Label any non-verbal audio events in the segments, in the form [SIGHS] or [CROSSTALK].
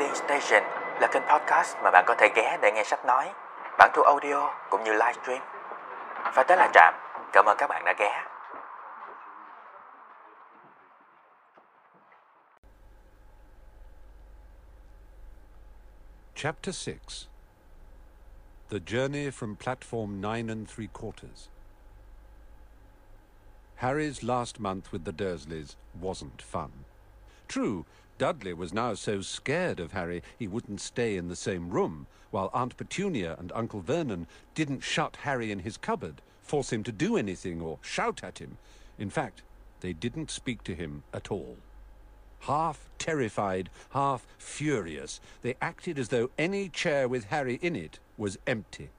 Reading Station là kênh podcast mà bạn có thể ghé để nghe sách nói, bản thu audio cũng như livestream. Và tới là Trạm, cảm ơn các bạn đã ghé. Chapter 6 The Journey from Platform 9 and Three Quarters. Harry's last month with the Dursleys wasn't fun. True, Dudley was now so scared of Harry he wouldn't stay in the same room, while Aunt Petunia and Uncle Vernon didn't shut Harry in his cupboard, force him to do anything, or shout at him. In fact, they didn't speak to him at all. Half terrified, half furious, they acted as though any chair with Harry in it was empty.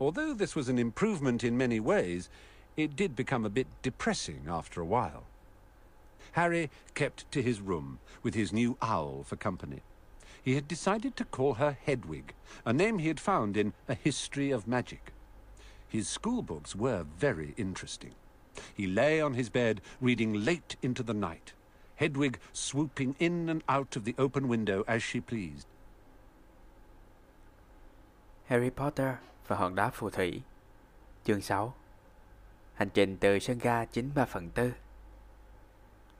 Although this was an improvement in many ways, it did become a bit depressing after a while. Harry kept to his room, with his new owl for company. He had decided to call her Hedwig, a name he had found in A History of Magic. His schoolbooks were very interesting. He lay on his bed, reading late into the night, Hedwig swooping in and out of the open window as she pleased. Harry Potter và hòn đá phù thủy Chương 6 Hành trình từ sân ga 93 phần 4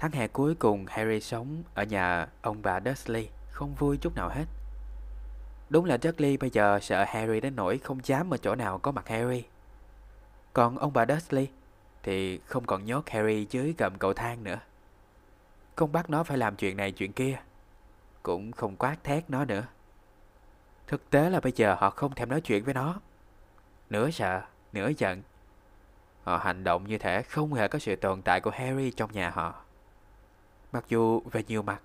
Tháng hè cuối cùng Harry sống ở nhà ông bà Dursley không vui chút nào hết. Đúng là Dudley bây giờ sợ Harry đến nỗi không dám ở chỗ nào có mặt Harry. Còn ông bà Dursley thì không còn nhốt Harry dưới gầm cầu thang nữa. Không bắt nó phải làm chuyện này chuyện kia. Cũng không quát thét nó nữa. Thực tế là bây giờ họ không thèm nói chuyện với nó. Nửa sợ, nửa giận. Họ hành động như thể không hề có sự tồn tại của Harry trong nhà họ. Mặc dù về nhiều mặt,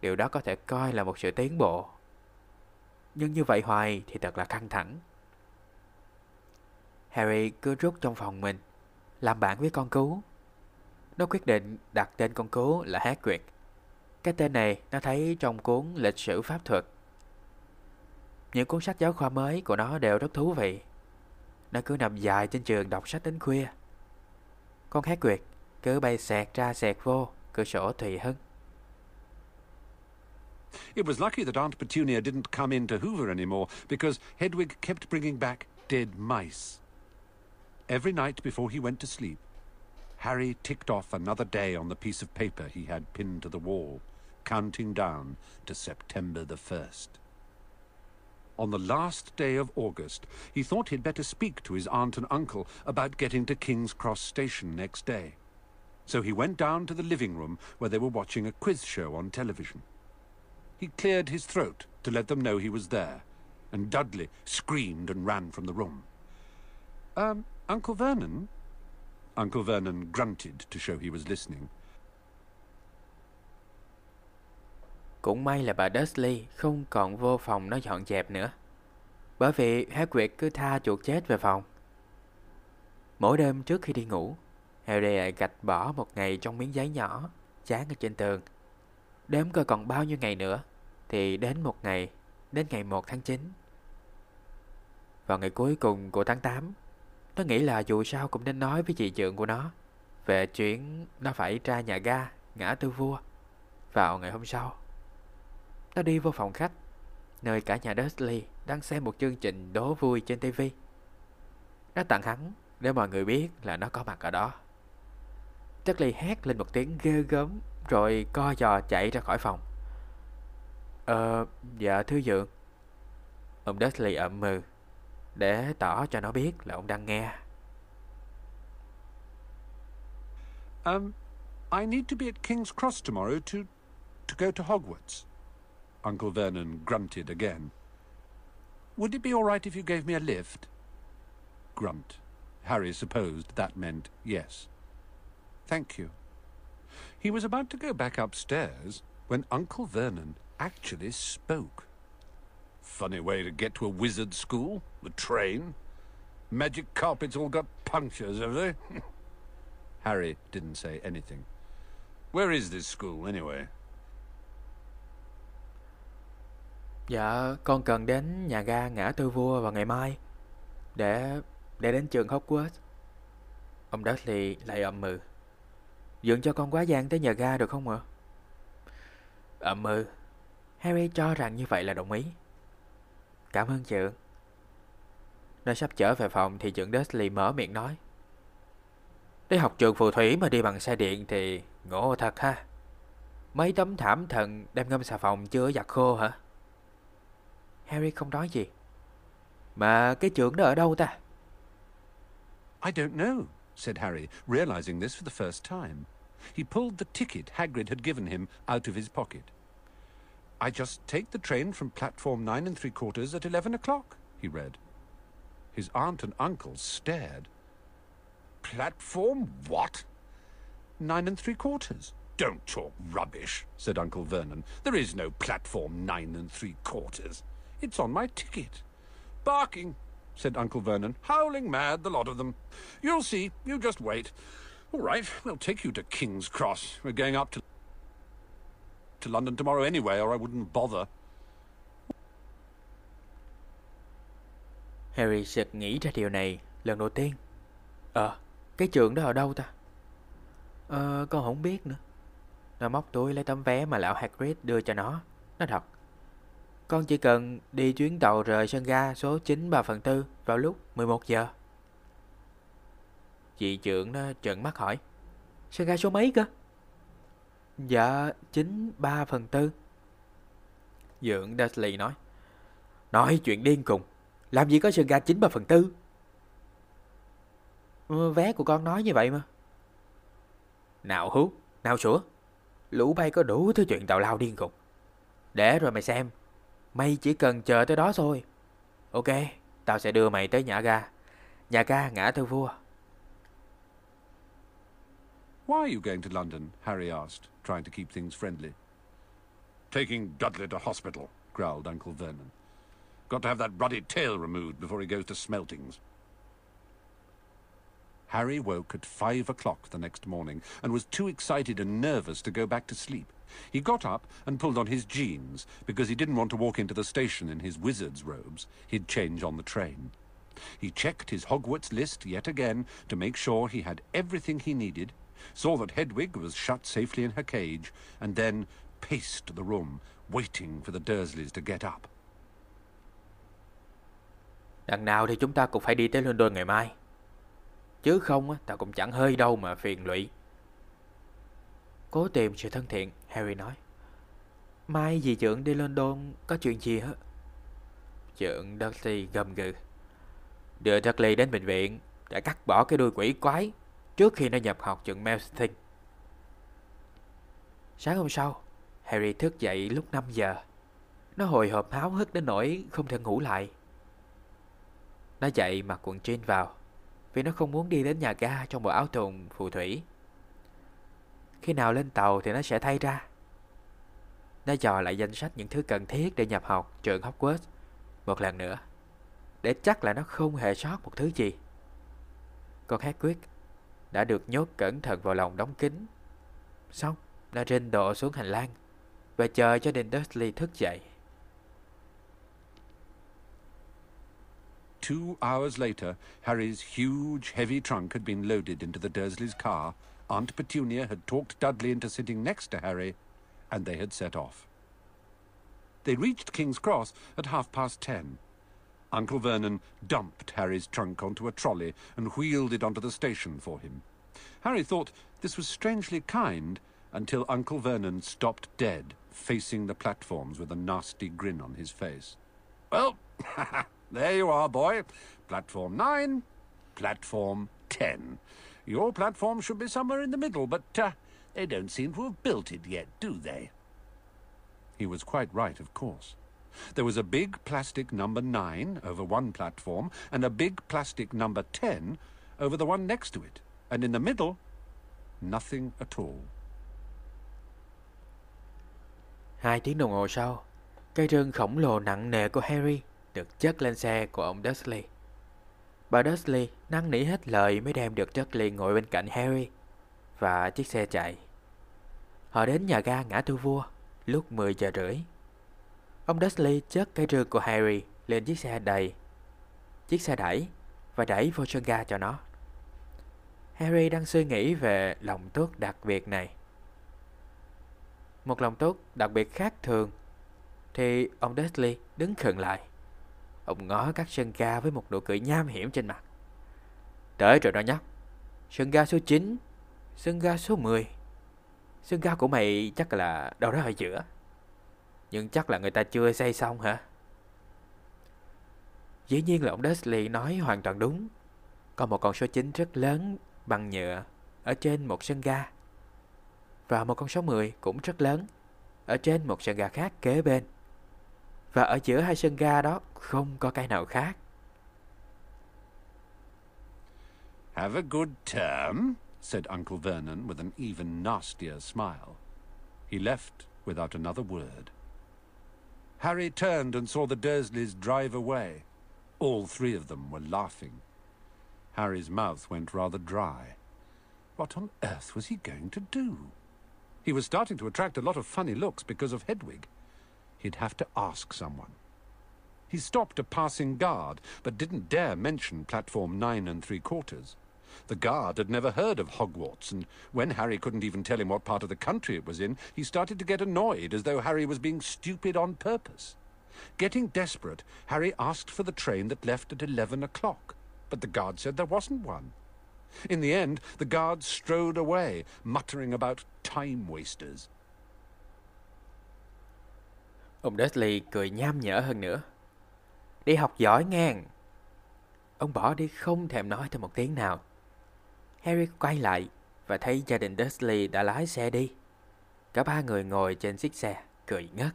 điều đó có thể coi là một sự tiến bộ. Nhưng như vậy hoài thì thật là căng thẳng. Harry cứ rút trong phòng mình, làm bạn với con cú. Nó quyết định đặt tên con cú là Hagrid. Cái tên này nó thấy trong cuốn lịch sử pháp thuật. Những cuốn sách giáo khoa mới của nó đều rất thú vị. Nó cứ nằm dài trên trường đọc sách đến khuya. Con Hagrid cứ bay xẹt ra xẹt vô cửa sổ Thùy Hân. It was lucky that Aunt Petunia didn't come in to Hoover anymore because Hedwig kept bringing back dead mice. Every night before he went to sleep, Harry ticked off another day on the piece of paper he had pinned to the wall, counting down to September the 1st. On the last day of August, he thought he'd better speak to his aunt and uncle about getting to King's Cross Station next day. So he went down to the living room where they were watching a quiz show on television. He cleared his throat to let them know he was there, and Dudley screamed and ran from the room. Um, Uncle Vernon? Uncle Vernon grunted to show he was listening. Cũng may là bà Dursley không còn vô phòng nó dọn dẹp nữa. Bởi vì Hagrid cứ tha chuột chết về phòng. Mỗi đêm trước khi đi ngủ, Harry lại gạch bỏ một ngày trong miếng giấy nhỏ, dán ở trên tường. Đếm coi còn bao nhiêu ngày nữa, thì đến một ngày, đến ngày 1 tháng 9. Vào ngày cuối cùng của tháng 8, nó nghĩ là dù sao cũng nên nói với chị trưởng của nó về chuyện nó phải ra nhà ga, ngã tư vua vào ngày hôm sau. Nó đi vô phòng khách, nơi cả nhà Dursley đang xem một chương trình đố vui trên TV. Nó tặng hắn để mọi người biết là nó có mặt ở đó. Dudley hét lên một tiếng ghê gớm Rồi co giò chạy ra khỏi phòng Ờ, dạ thưa dượng Ông Dudley ậm mừ Để tỏ cho nó biết là ông đang nghe Um, I need to be at King's Cross tomorrow to to go to Hogwarts. Uncle Vernon grunted again. Would it be all right if you gave me a lift? Grunt. Harry supposed that meant yes. Thank you. He was about to go back upstairs when Uncle Vernon actually spoke. Funny way to get to a wizard school, the train. Magic carpets all got punctures, have they? [LAUGHS] Harry didn't say anything. Where is this school, anyway? Dạ, con cần đến nhà ga ngã tư vua vào ngày mai để để đến trường Hogwarts. Ông Dudley lại ậm mừ. Dượng cho con quá gian tới nhà ga được không ạ? Ậm mừ. Harry cho rằng như vậy là đồng ý. Cảm ơn trưởng. Nó sắp trở về phòng thì trưởng Dursley mở miệng nói. Đi học trường phù thủy mà đi bằng xe điện thì ngộ thật ha. Mấy tấm thảm thần đem ngâm xà phòng chưa giặt khô hả? Harry không nói gì. Mà cái trưởng đó ở đâu ta? I don't know, said Harry, realizing this for the first time. He pulled the ticket Hagrid had given him out of his pocket. I just take the train from platform nine and three quarters at eleven o'clock, he read. His aunt and uncle stared. Platform what? Nine and three quarters. Don't talk rubbish, said Uncle Vernon. There is no platform nine and three quarters. It's on my ticket. Barking, said Uncle Vernon. Howling mad, the lot of them. You'll see. You just wait. All right, we'll take you to King's Cross. We're going up to to London tomorrow anyway, or I wouldn't bother. Harry sực nghĩ ra điều này lần đầu tiên. Ờ, à, cái trường đó ở đâu ta? Ờ, à, con không biết nữa. Nó móc túi lấy tấm vé mà lão Hagrid đưa cho nó. Nó đọc. Con chỉ cần đi chuyến tàu rời sân ga số 9 3 phần 4 vào lúc 11 giờ. Chị trưởng nó trợn mắt hỏi. Sân ga số mấy cơ? Dạ, 9 3 phần 4. Dưỡng Dudley nói. Nói chuyện điên cùng. Làm gì có sân ga 9 3 phần 4? Ờ, vé của con nói như vậy mà. Nào hú, nào sủa. Lũ bay có đủ thứ chuyện tào lao điên cùng. Để rồi mày xem. Mày chỉ cần chờ tới đó thôi. Ok, tao sẽ đưa mày tới nhà ga. Nhà ga ngã tư vua. Why are you going to London? Harry asked, trying to keep things friendly. Taking Dudley to hospital, growled Uncle Vernon. Got to have that ruddy tail removed before he goes to Smeltings. Harry woke at five o'clock the next morning and was too excited and nervous to go back to sleep. He got up and pulled on his jeans because he didn't want to walk into the station in his wizard's robes. He'd change on the train. He checked his Hogwarts list yet again to make sure he had everything he needed, saw that Hedwig was shut safely in her cage, and then paced the room, waiting for the Dursleys to get up. Đằng nào thì chúng ta cũng phải đi tới London ngày mai. Chứ không ta cũng chẳng hơi đâu mà phiền lụy. Cố tìm sự thân thiện, Harry nói. Mai dì trưởng đi London có chuyện gì hết? Trưởng Dudley gầm gừ. Đưa Dudley đến bệnh viện để cắt bỏ cái đuôi quỷ quái trước khi nó nhập học trường Melting. Sáng hôm sau, Harry thức dậy lúc 5 giờ. Nó hồi hộp háo hức đến nỗi không thể ngủ lại. Nó dậy mặc quần jean vào vì nó không muốn đi đến nhà ga trong bộ áo thùng phù thủy. Khi nào lên tàu thì nó sẽ thay ra. Nó dò lại danh sách những thứ cần thiết để nhập học trường Hogwarts một lần nữa. Để chắc là nó không hề sót một thứ gì. Con Hagrid đã được nhốt cẩn thận vào lòng đóng kín. Xong, nó rinh độ xuống hành lang và chờ cho đến Dursley thức dậy. Two hours later, Harry's huge, heavy trunk had been loaded into the Dursleys' car. Aunt Petunia had talked Dudley into sitting next to Harry, and they had set off. They reached King's Cross at half past ten. Uncle Vernon dumped Harry's trunk onto a trolley and wheeled it onto the station for him. Harry thought this was strangely kind until Uncle Vernon stopped dead, facing the platforms with a nasty grin on his face. Well, [LAUGHS] there you are, boy. Platform 9, platform 10. Your platform should be somewhere in the middle, but uh, they don't seem to have built it yet, do they? He was quite right, of course. There was a big plastic number 9 over one platform and a big plastic number 10 over the one next to it. And in the middle, nothing at all. Hai tiếng đồng hồ sau, cây rừng khổng lồ nặng nề của Harry được chất lên xe của ông Dursley. Bà Dursley năn nỉ hết lời mới đem được Dudley ngồi bên cạnh Harry và chiếc xe chạy. Họ đến nhà ga ngã tư vua lúc 10 giờ rưỡi. Ông Dursley chất cái rương của Harry lên chiếc xe đầy, chiếc xe đẩy và đẩy vô sân ga cho nó. Harry đang suy nghĩ về lòng tốt đặc biệt này. Một lòng tốt đặc biệt khác thường Thì ông Dudley đứng khựng lại. Ông ngó các sân ga với một nụ cười nham hiểm trên mặt. Tới rồi đó nhóc. Sân ga số 9, sân ga số 10. Sân ga của mày chắc là đâu đó ở giữa. Nhưng chắc là người ta chưa xây xong hả? Dĩ nhiên là ông Dudley nói hoàn toàn đúng. Có một con số 9 rất lớn bằng nhựa ở trên một sân ga. Và một con số 10 cũng rất lớn ở trên một sân ga khác kế bên. Và ở giữa hai sân ga đó không có cái nào khác. Have a good term, said Uncle Vernon with an even nastier smile. He left without another word. Harry turned and saw the Dursleys drive away. All three of them were laughing. Harry's mouth went rather dry. What on earth was he going to do? He was starting to attract a lot of funny looks because of Hedwig. He'd have to ask someone. He stopped a passing guard, but didn't dare mention platform nine and three quarters. The guard had never heard of Hogwarts, and when Harry couldn't even tell him what part of the country it was in, he started to get annoyed as though Harry was being stupid on purpose. Getting desperate, Harry asked for the train that left at eleven o'clock, but the guard said there wasn't one. In the end, the guard strode away, muttering about time wasters. Ông Dudley cười nham nhở hơn nữa. Đi học giỏi ngang. Ông bỏ đi không thèm nói thêm một tiếng nào. Harry quay lại và thấy gia đình Dudley đã lái xe đi. Cả ba người ngồi trên chiếc xe, cười ngất.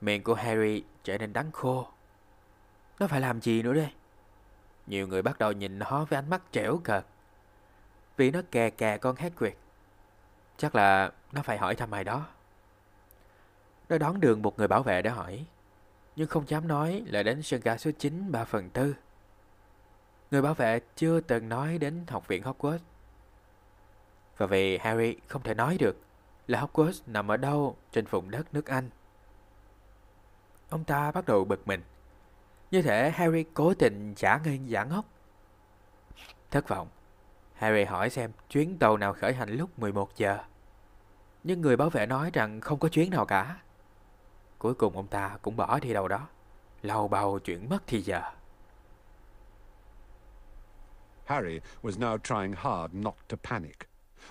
Miệng của Harry trở nên đắng khô. Nó phải làm gì nữa đây? Nhiều người bắt đầu nhìn nó với ánh mắt trẻo cợt. Vì nó kè kè con Hagrid. Chắc là nó phải hỏi thăm ai đó. Nó đón đường một người bảo vệ để hỏi. Nhưng không dám nói là đến sân ga số 9 3 phần tư. Người bảo vệ chưa từng nói đến học viện Hogwarts. Và vì Harry không thể nói được là Hogwarts nằm ở đâu trên vùng đất nước Anh. Ông ta bắt đầu bực mình. Như thể Harry cố tình giả ngây giả ngốc. Thất vọng, Harry hỏi xem chuyến tàu nào khởi hành lúc 11 giờ. Nhưng người bảo vệ nói rằng không có chuyến nào cả. Cuối cùng ông ta cũng bỏ đi đâu đó. Lầu bầu chuyện mất thì giờ. Harry was now trying hard not to panic.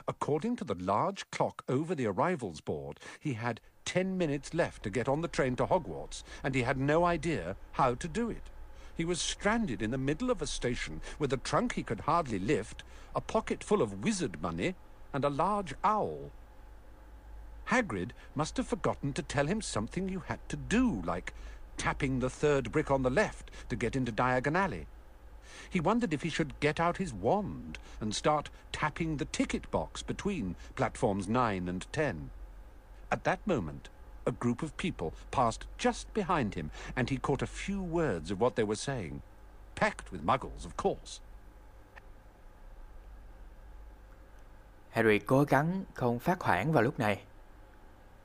According to the large clock over the arrivals board, he had ten minutes left to get on the train to Hogwarts, and he had no idea how to do it. He was stranded in the middle of a station with a trunk he could hardly lift, a pocket full of wizard money, and a large owl. Hagrid must have forgotten to tell him something you had to do, like tapping the third brick on the left to get into Diagon Alley. He wondered if he should get out his wand and start tapping the ticket box between platforms 9 and 10. At that moment, a group of people passed just behind him, and he caught a few words of what they were saying. Packed with muggles, of course. Harry cố gắng không phát hoảng vào lúc này.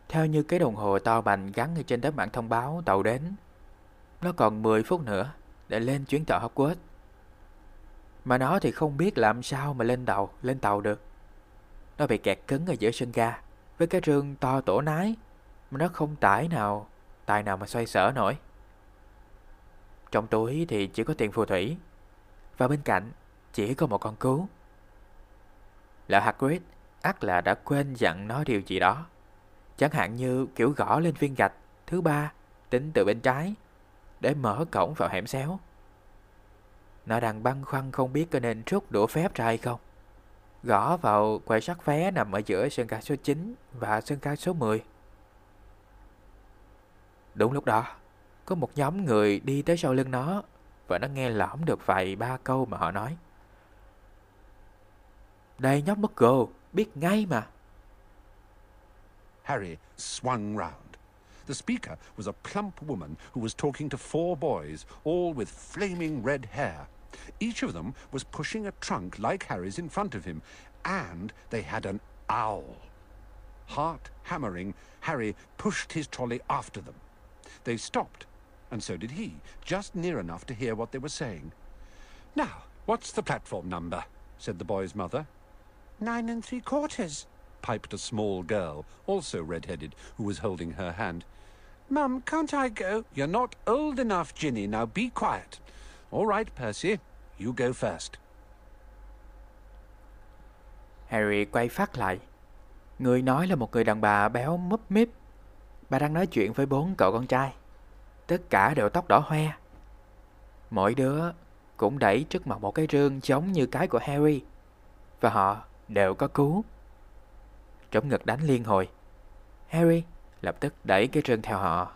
Theo như cái đồng hồ to bành gắn ở trên tấm bảng thông báo tàu đến, nó còn 10 phút nữa để lên chuyến tàu Hogwarts. Mà nó thì không biết làm sao mà lên tàu, lên tàu được. Nó bị kẹt cứng ở giữa sân ga với cái rương to tổ nái mà nó không tải nào, tài nào mà xoay sở nổi. Trong túi thì chỉ có tiền phù thủy và bên cạnh chỉ có một con cú. Lão Hagrid ắt là đã quên dặn nó điều gì đó. Chẳng hạn như kiểu gõ lên viên gạch thứ ba tính từ bên trái để mở cổng vào hẻm xéo. Nó đang băn khoăn không biết có nên rút đũa phép ra hay không. Gõ vào quầy sắt vé nằm ở giữa sân ca số 9 và sân ca số 10. Đúng lúc đó, có một nhóm người đi tới sau lưng nó và nó nghe lõm được vài ba câu mà họ nói. Đây nhóc Muggle, biết ngay mà. Harry swung round. The speaker was a plump woman who was talking to four boys, all with flaming red hair. Each of them was pushing a trunk like Harry's in front of him, and they had an owl. Heart hammering, Harry pushed his trolley after them. They stopped, and so did he, just near enough to hear what they were saying. Now, what's the platform number? said the boy's mother. Nine and three quarters, piped a small girl, also red-headed, who was holding her hand. Mum, can't I go? You're not old enough, Ginny. Now be quiet. All right, Percy. You go first. Harry quay phát lại. Người nói là một người đàn bà béo mấp mít. Bà đang nói chuyện với bốn cậu con trai. Tất cả đều tóc đỏ hoe. Mỗi đứa cũng đẩy trước mặt một cái rương giống như cái của Harry. Và họ đều có cú. Trống ngực đánh liên hồi. Harry lập tức đẩy cái rương theo họ.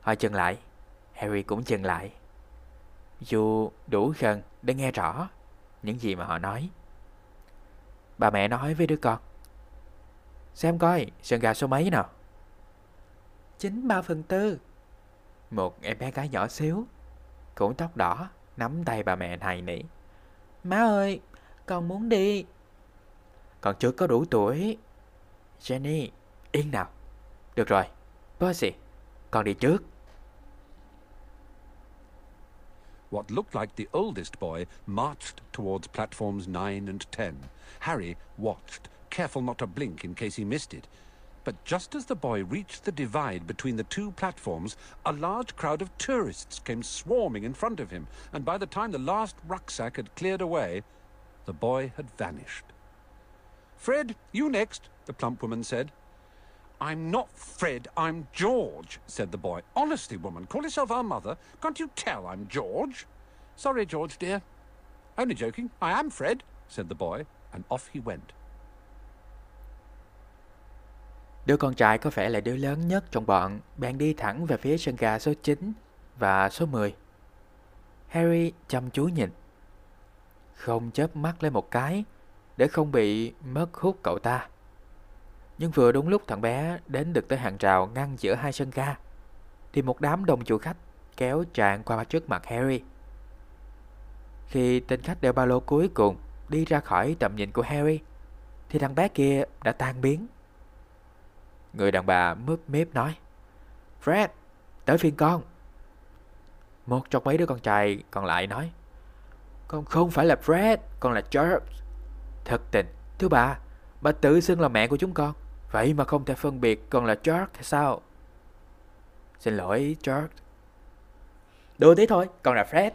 Họ dừng lại. Harry cũng dừng lại. Dù đủ gần để nghe rõ những gì mà họ nói. Bà mẹ nói với đứa con. Xem coi, sân gà số mấy nào? Chín ba phần tư. Một em bé gái nhỏ xíu, cũng tóc đỏ, nắm tay bà mẹ này nỉ. Má ơi, con muốn đi. Con chưa có đủ tuổi. Jenny, yên nào. Được rồi, Percy, con đi trước. What looked like the oldest boy marched towards platforms 9 and 10. Harry watched, careful not to blink in case he missed it. But just as the boy reached the divide between the two platforms, a large crowd of tourists came swarming in front of him, and by the time the last rucksack had cleared away, the boy had vanished. Fred, you next, the plump woman said. I'm not Fred, I'm George, said the boy. Honestly, woman, call yourself our mother. Can't you tell I'm George? Sorry, George, dear. Only joking. I am Fred, said the boy, and off he went. Đứa con trai có vẻ là đứa lớn nhất trong bọn, bạn đi thẳng về phía sân gà số 9 và số 10. Harry chăm chú nhìn. Không chớp mắt lên một cái để không bị mất hút cậu ta. Nhưng vừa đúng lúc thằng bé đến được tới hàng rào ngăn giữa hai sân ga, thì một đám đông chủ khách kéo tràn qua trước mặt Harry. Khi tên khách đeo ba lô cuối cùng đi ra khỏi tầm nhìn của Harry, thì thằng bé kia đã tan biến. Người đàn bà mướp mếp nói, Fred, tới phiên con. Một trong mấy đứa con trai còn lại nói, Con không phải là Fred, con là George. Thật tình, thứ bà, bà tự xưng là mẹ của chúng con. Vậy mà không thể phân biệt con là George hay sao? Xin lỗi George. Đùa thế thôi, con là Fred.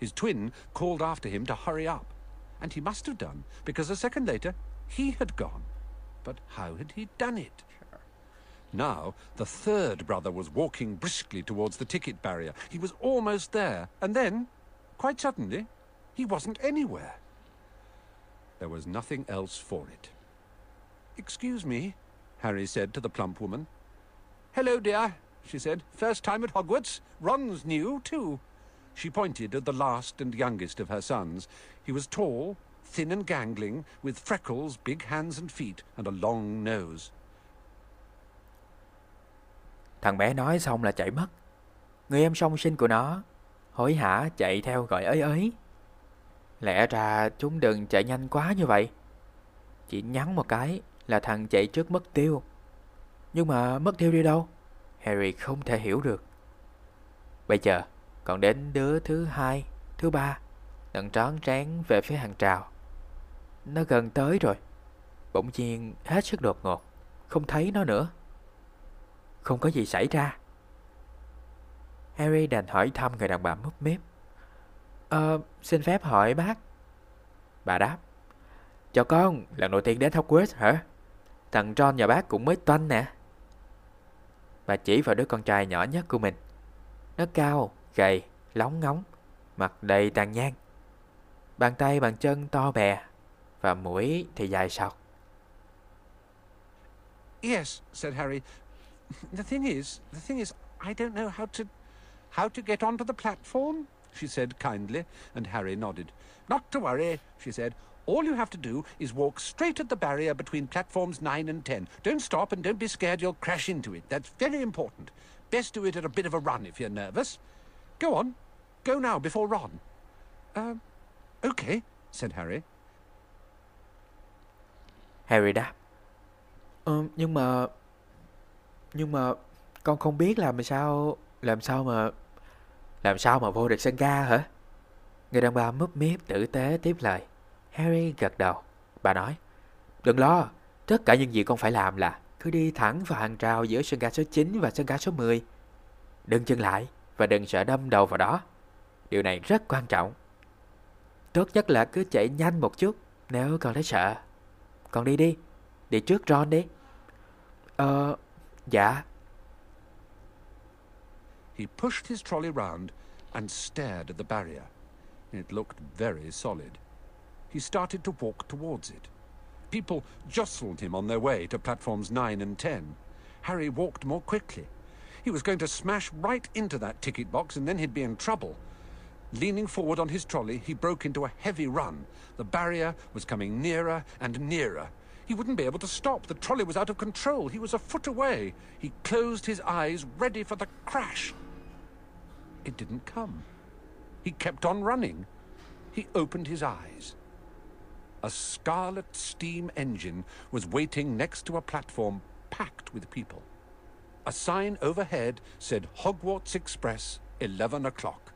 His twin called after him to hurry up, and he must have done, because a second later he had gone. But how had he done it? Now, the third brother was walking briskly towards the ticket barrier. He was almost there, and then, quite suddenly, he wasn't anywhere. There was nothing else for it. Excuse me, Harry said to the plump woman. Hello, dear, she said. First time at Hogwarts. Ron's new, too. She pointed at the last and youngest of her sons. He was tall, thin and gangling, with freckles, big hands and feet, and a long nose. Thằng bé nói xong là chạy mất. Người em song sinh của nó hối hả chạy theo gọi ới ới. Lẽ ra chúng đừng chạy nhanh quá như vậy. Chỉ nhắn một cái là thằng chạy trước mất tiêu. Nhưng mà mất tiêu đi đâu? Harry không thể hiểu được. Bây giờ, còn đến đứa thứ hai, thứ ba, tận trón trán về phía hàng trào. Nó gần tới rồi. Bỗng nhiên hết sức đột ngột, không thấy nó nữa. Không có gì xảy ra. Harry đành hỏi thăm người đàn bà mất mếp. Ờ, xin phép hỏi bác. Bà đáp. Chào con, lần đầu tiên đến Hogwarts hả? Thằng John nhà bác cũng mới toanh nè. Bà chỉ vào đứa con trai nhỏ nhất của mình. Nó cao, gầy, lóng ngóng, mặt đầy tàn nhang. Bàn tay bàn chân to bè và mũi thì dài sọc. Yes, said Harry. The thing is, the thing is, I don't know how to, how to get onto the platform. She said kindly, and Harry nodded. Not to worry, she said. All you have to do is walk straight at the barrier between platforms 9 and 10. Don't stop and don't be scared you'll crash into it. That's very important. Best do it at a bit of a run if you're nervous. Go on. Go now before Ron. Um, okay, said Harry. Harry đáp. Ờ, nhưng mà... Nhưng mà... Con không biết làm sao... Làm sao mà... Làm sao mà vô được sân ga hả? Người đàn bà múp míp tử tế tiếp lời. Harry gật đầu. Bà nói. Đừng lo. Tất cả những gì con phải làm là Cứ đi thẳng vào hàng rào giữa sân ga số 9 và sân ga số 10. Đừng dừng lại và đừng sợ đâm đầu vào đó. Điều này rất quan trọng. Tốt nhất là cứ chạy nhanh một chút nếu còn thấy sợ. Còn đi đi, đi trước Ron đi. Ờ, dạ. He pushed his trolley round and stared at the barrier. It looked very solid. He started to walk towards it. People jostled him on their way to platforms 9 and 10. Harry walked more quickly. He was going to smash right into that ticket box and then he'd be in trouble. Leaning forward on his trolley, he broke into a heavy run. The barrier was coming nearer and nearer. He wouldn't be able to stop. The trolley was out of control. He was a foot away. He closed his eyes, ready for the crash. It didn't come. He kept on running. He opened his eyes. A scarlet steam engine was waiting next to a platform packed with people. A sign overhead said Hogwarts Express, 11 o'clock.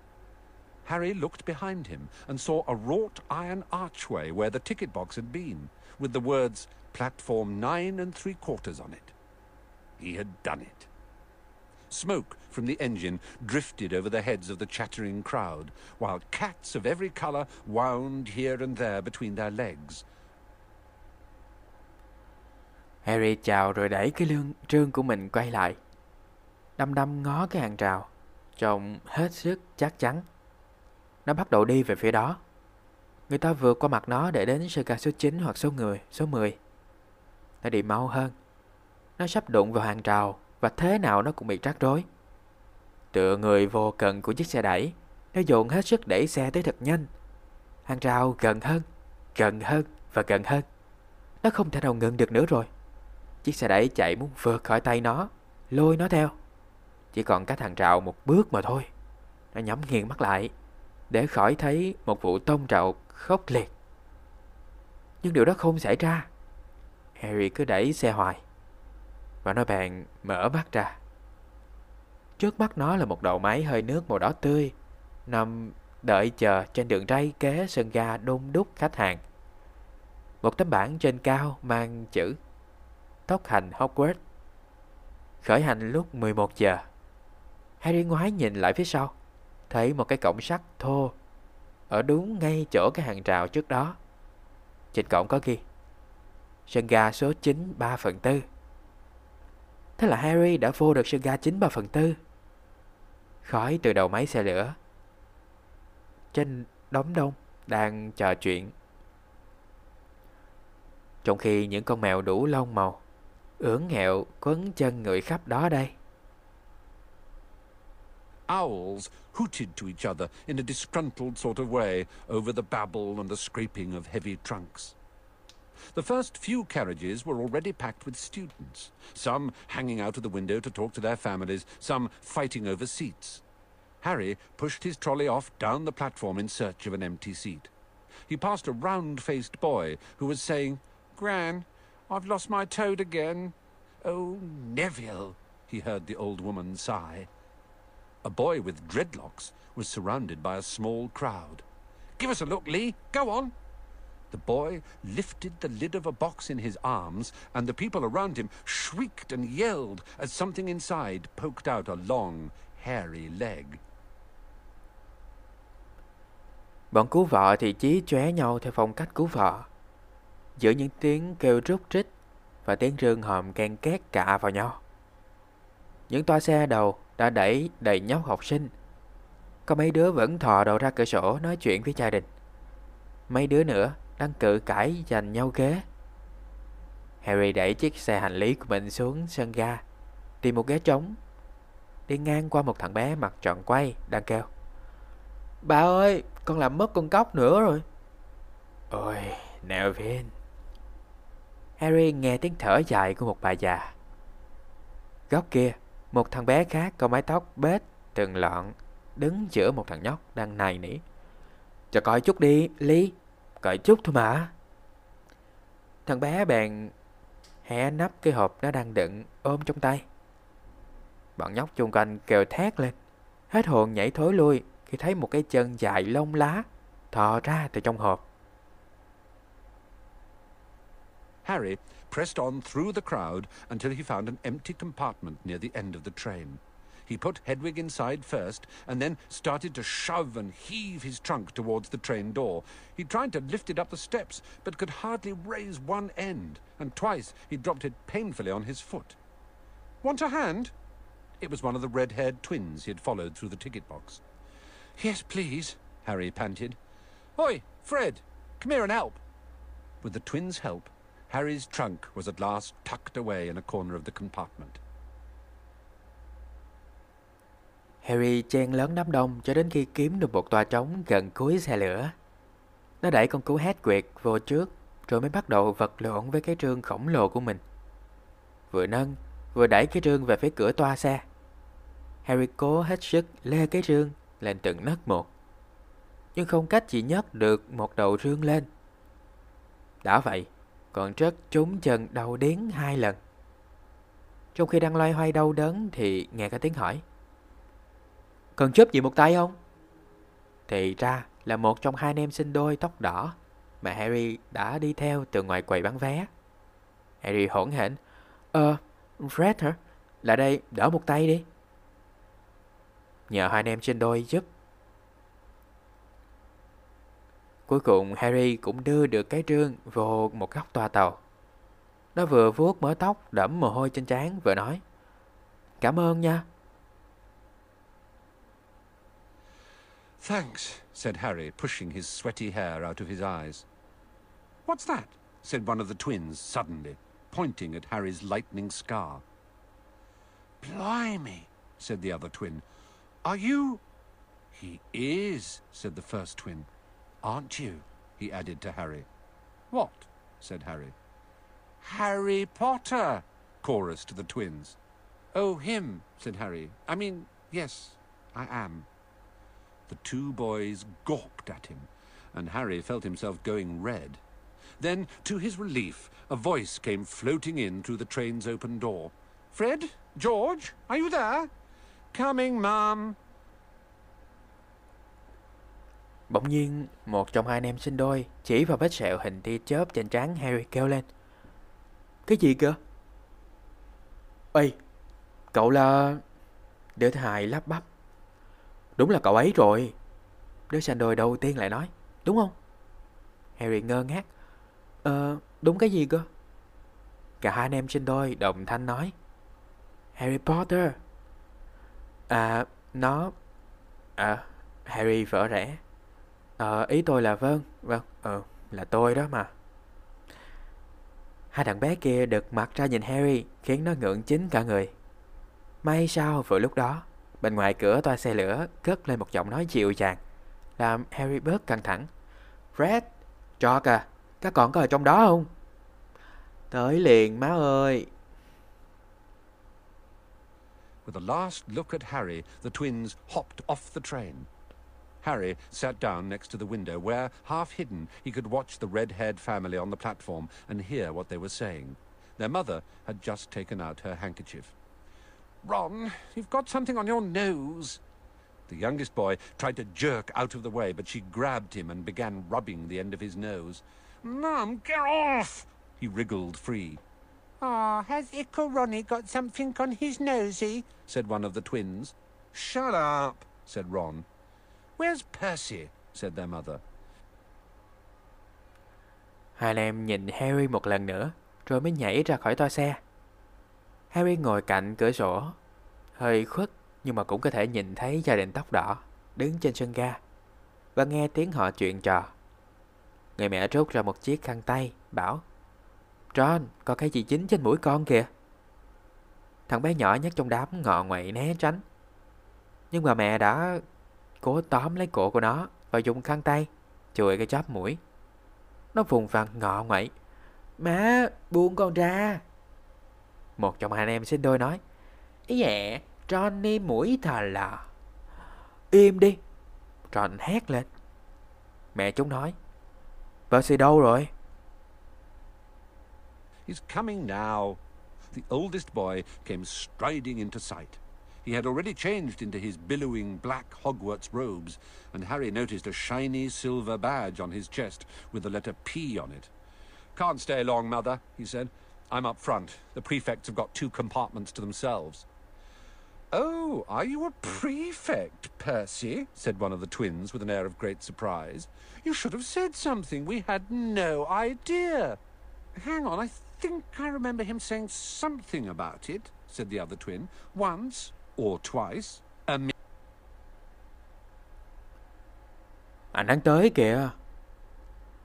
Harry looked behind him and saw a wrought iron archway where the ticket box had been, with the words Platform 9 and 3 quarters on it. He had done it. Smoke from the engine drifted over the heads of the chattering crowd, while cats of every colour wound here and there between their legs. Harry chào rồi đẩy cái lương trương của mình quay lại. Đăm đăm ngó cái hàng rào, trông hết sức chắc chắn. Nó bắt đầu đi về phía đó. Người ta vượt qua mặt nó để đến sơ ca số 9 hoặc số người, số 10. Nó đi mau hơn. Nó sắp đụng vào hàng rào và thế nào nó cũng bị rắc rối. Tựa người vô cần của chiếc xe đẩy, nó dồn hết sức đẩy xe tới thật nhanh. Hàng rào gần hơn, gần hơn và gần hơn. Nó không thể nào ngừng được nữa rồi. Chiếc xe đẩy chạy muốn vượt khỏi tay nó, lôi nó theo. Chỉ còn cách hàng rào một bước mà thôi. Nó nhắm nghiền mắt lại, để khỏi thấy một vụ tông trào khốc liệt. Nhưng điều đó không xảy ra. Harry cứ đẩy xe hoài. Và nó bèn mở mắt ra. Trước mắt nó là một đầu máy hơi nước màu đỏ tươi, nằm đợi chờ trên đường ray kế sân ga đông đúc khách hàng. Một tấm bảng trên cao mang chữ Tốc hành Hogwarts. Khởi hành lúc 11 giờ. Harry ngoái nhìn lại phía sau, thấy một cái cổng sắt thô ở đúng ngay chỗ cái hàng rào trước đó. Trên cổng có ghi Sân ga số 9 3 phần 4 Thế là Harry đã vô được sân ga 9 3 phần 4 Khói từ đầu máy xe lửa. Trên đống đông đang trò chuyện. Trong khi những con mèo đủ lông màu, Ưỡn nghẹo quấn chân người khắp đó đây. Owls hooted to each other in a disgruntled sort of way over the babble and the scraping of heavy trunks. The first few carriages were already packed with students, some hanging out of the window to talk to their families, some fighting over seats. Harry pushed his trolley off down the platform in search of an empty seat. He passed a round-faced boy who was saying, Gran, I've lost my toad again. Oh, Neville, he heard the old woman sigh. A boy with dreadlocks was surrounded by a small crowd. Give us a look, Lee. Go on. The boy lifted the lid of a box in his arms, and the people around him shrieked and yelled as something inside poked out a long, hairy leg. Bọn cứu vợ thì chí chóe nhau theo phong cách cứu vợ. Giữa những tiếng kêu rút rít và tiếng rương hòm can két cạ vào nhau. Những toa xe đầu đã đẩy đầy nhóc học sinh. Có mấy đứa vẫn thò đầu ra cửa sổ nói chuyện với gia đình. Mấy đứa nữa đang cự cãi giành nhau ghế. Harry đẩy chiếc xe hành lý của mình xuống sân ga, tìm một ghế trống. Đi ngang qua một thằng bé mặt tròn quay đang kêu. Bà ơi, con làm mất con cóc nữa rồi. Ôi, Nevin. Harry nghe tiếng thở dài của một bà già. Góc kia, một thằng bé khác có mái tóc bết, từng lọn, đứng giữa một thằng nhóc đang nài nỉ. Cho coi chút đi, Lee cởi chút thôi mà. Thằng bé bèn hé nắp cái hộp nó đang đựng, ôm trong tay. Bọn nhóc chung quanh kêu thét lên. Hết hồn nhảy thối lui khi thấy một cái chân dài lông lá thò ra từ trong hộp. Harry pressed on through the crowd until he found an empty compartment near the end of the train. He put Hedwig inside first, and then started to shove and heave his trunk towards the train door. He tried to lift it up the steps, but could hardly raise one end, and twice he dropped it painfully on his foot. Want a hand? It was one of the red-haired twins he had followed through the ticket box. Yes, please, Harry panted. Oi, Fred, come here and help. With the twins' help, Harry's trunk was at last tucked away in a corner of the compartment. Harry chen lớn đám đông cho đến khi kiếm được một tòa trống gần cuối xe lửa. Nó đẩy con cú Hedwig vô trước, rồi mới bắt đầu vật lộn với cái trương khổng lồ của mình. Vừa nâng, vừa đẩy cái trương về phía cửa toa xe. Harry cố hết sức lê cái trương lên từng nấc một. Nhưng không cách chỉ nhấc được một đầu rương lên. Đã vậy, còn rất trúng chân đầu điến hai lần. Trong khi đang loay hoay đau đớn thì nghe cái tiếng hỏi. Cần giúp gì một tay không? Thì ra là một trong hai anh em sinh đôi tóc đỏ mà Harry đã đi theo từ ngoài quầy bán vé. Harry hỗn hển. Ờ, Fred hả? Lại đây đỡ một tay đi. Nhờ hai anh em sinh đôi giúp. Cuối cùng Harry cũng đưa được cái trương vô một góc toa tàu. Nó vừa vuốt mớ tóc đẫm mồ hôi trên trán vừa nói. Cảm ơn nha. Thanks, said Harry, pushing his sweaty hair out of his eyes. What's that? said one of the twins suddenly, pointing at Harry's lightning scar. Blimey, said the other twin. Are you... He is, said the first twin. Aren't you? he added to Harry. What? said Harry. Harry Potter, chorused the twins. Oh, him, said Harry. I mean, yes, I am. The two boys gawped at him, and Harry felt himself going red. Then, to his relief, a voice came floating in through the train's open door. Fred? George? Are you there? Coming, Mum. Bỗng nhiên, một trong hai anh em sinh đôi chỉ vào vết sẹo hình tia chớp trên trán Harry kêu lên. Cái gì cơ? Ê, cậu là... Đứa thầy lắp bắp. Đúng là cậu ấy rồi. Đứa sành đôi đầu tiên lại nói. Đúng không? Harry ngơ ngác. Ờ, đúng cái gì cơ? Cả hai anh em sinh đôi đồng thanh nói. Harry Potter. À, nó... À, Harry vỡ rẽ. Ờ, ý tôi là vâng, vâng, ờ, là tôi đó mà. Hai thằng bé kia đực mặt ra nhìn Harry khiến nó ngượng chính cả người. May sao vừa lúc đó, bên ngoài cửa toa xe lửa cất lên một giọng nói dịu dàng, làm Harry bớt căng thẳng. Fred, George à, các con có ở trong đó không? Tới liền má ơi. With a last look at Harry, the twins hopped off the train. Harry sat down next to the window where, half hidden, he could watch the red-haired family on the platform and hear what they were saying. Their mother had just taken out her handkerchief. Ron, you've got something on your nose. The youngest boy tried to jerk out of the way, but she grabbed him and began rubbing the end of his nose. Mum, get off! He wriggled free. Ah, oh, has Ickle Ronnie got something on his nosy? said one of the twins. Shut up, said Ron. Where's Percy? said their mother. Hai anh em nhìn Harry một lần nữa, rồi mới nhảy ra khỏi toa xe. Harry ngồi cạnh cửa sổ, hơi khuất nhưng mà cũng có thể nhìn thấy gia đình tóc đỏ đứng trên sân ga và nghe tiếng họ chuyện trò. Người mẹ rút ra một chiếc khăn tay, bảo John, có cái gì dính trên mũi con kìa. Thằng bé nhỏ nhất trong đám ngọ ngoậy né tránh. Nhưng mà mẹ đã cố tóm lấy cổ của nó và dùng khăn tay chùi cái chóp mũi. Nó vùng vằng ngọ ngoậy. Má, buông con ra. Một trong anh em sinh đôi nói. Dạ, Johnny mũi thà là. Im đi. John hét lên. Mẹ chúng nói. Percy đâu rồi? He's coming now. The oldest boy came striding into sight. He had already changed into his billowing black Hogwarts robes, and Harry noticed a shiny silver badge on his chest with the letter P on it. Can't stay long, Mother, he said. I'm up front. The prefects have got two compartments to themselves. Oh, are you a prefect, Percy? said one of the twins with an air of great surprise. You should have said something. We had no idea. Hang on, I think I remember him saying something about it, said the other twin. Once or twice. A Anh đang tới kìa.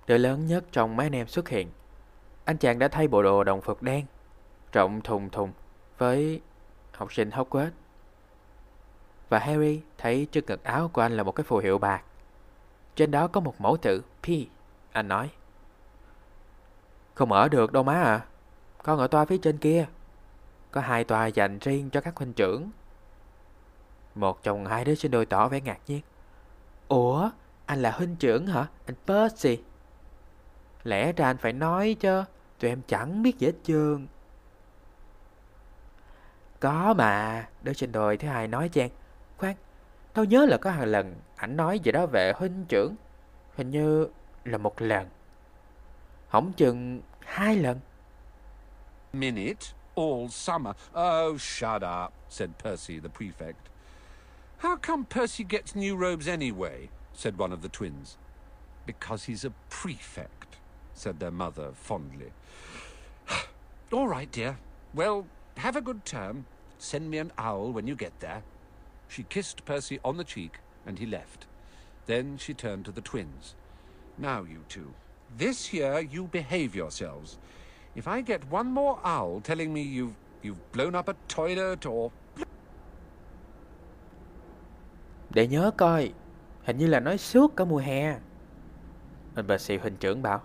Đứa lớn nhất trong mấy anh em xuất hiện. Anh chàng đã thay bộ đồ đồng phục đen, rộng thùng thùng với học sinh Hogwarts. Và Harry thấy trước ngực áo của anh là một cái phù hiệu bạc. Trên đó có một mẫu tự P. Anh nói. Không ở được đâu má à. Con ở toa phía trên kia. Có hai toa dành riêng cho các huynh trưởng. Một trong hai đứa sinh đôi tỏ vẻ ngạc nhiên. Ủa, anh là huynh trưởng hả? Anh Percy. Lẽ ra anh phải nói chứ. Tụi em chẳng biết gì hết trơn. Có mà, đứa trên đồi thứ hai nói chàng Khoan, tao nhớ là có hàng lần ảnh nói gì đó về huynh trưởng. Hình như là một lần. Hổng chừng hai lần. minute, all summer. Oh, shut up, said Percy, the prefect. How come Percy gets new robes anyway? said one of the twins. Because he's a prefect, said their mother fondly. [SIGHS] all right, dear. Well, have a good term. Send me an owl when you get there. She kissed Percy on the cheek, and he left. Then she turned to the twins. Now, you two, this year you behave yourselves. If I get one more owl telling me you've you've blown up a toilet or Để nhớ coi, hình như là nói suốt cả mùa hè. Anh Percy huynh trưởng bảo,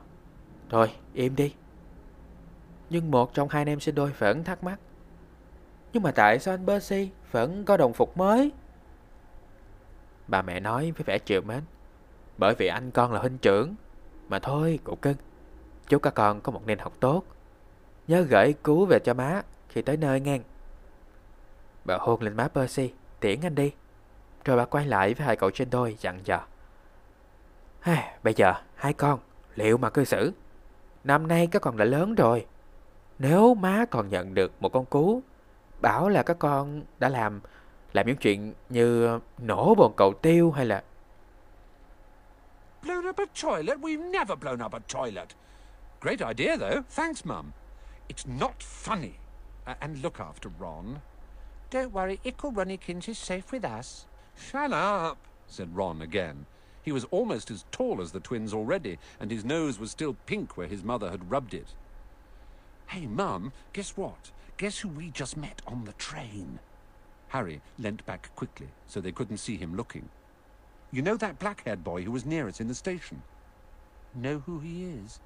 Thôi, im đi. Nhưng một trong hai anh em sinh đôi vẫn thắc mắc. Nhưng mà tại sao anh Percy vẫn có đồng phục mới? Bà mẹ nói với vẻ chịu mến. Bởi vì anh con là huynh trưởng. Mà thôi, cụ cưng. Chúc các con có một nền học tốt. Nhớ gửi cứu về cho má khi tới nơi ngang. Bà hôn lên má Percy, tiễn anh đi. Rồi bà quay lại với hai cậu trên đôi dặn dò. Hey, bây giờ, hai con, liệu mà cư xử? Năm nay các con đã lớn rồi. Nếu má còn nhận được một con cú, bảo là các con đã làm làm những chuyện như nổ bồn cầu tiêu hay là blown up a toilet? We've never blown up a toilet. Great idea, though. Thanks, Mum. It's not funny. Uh, and look after Ron. Don't worry, Ickle Runnykins is safe with us. Shut up, said Ron again. He was almost as tall as the twins already, and his nose was still pink where his mother had rubbed it. Hey, Mum, guess what? Guess who we just met on the train? Harry leant back quickly so they couldn't see him looking. You know that black haired boy who was near us in the station? Know who he is?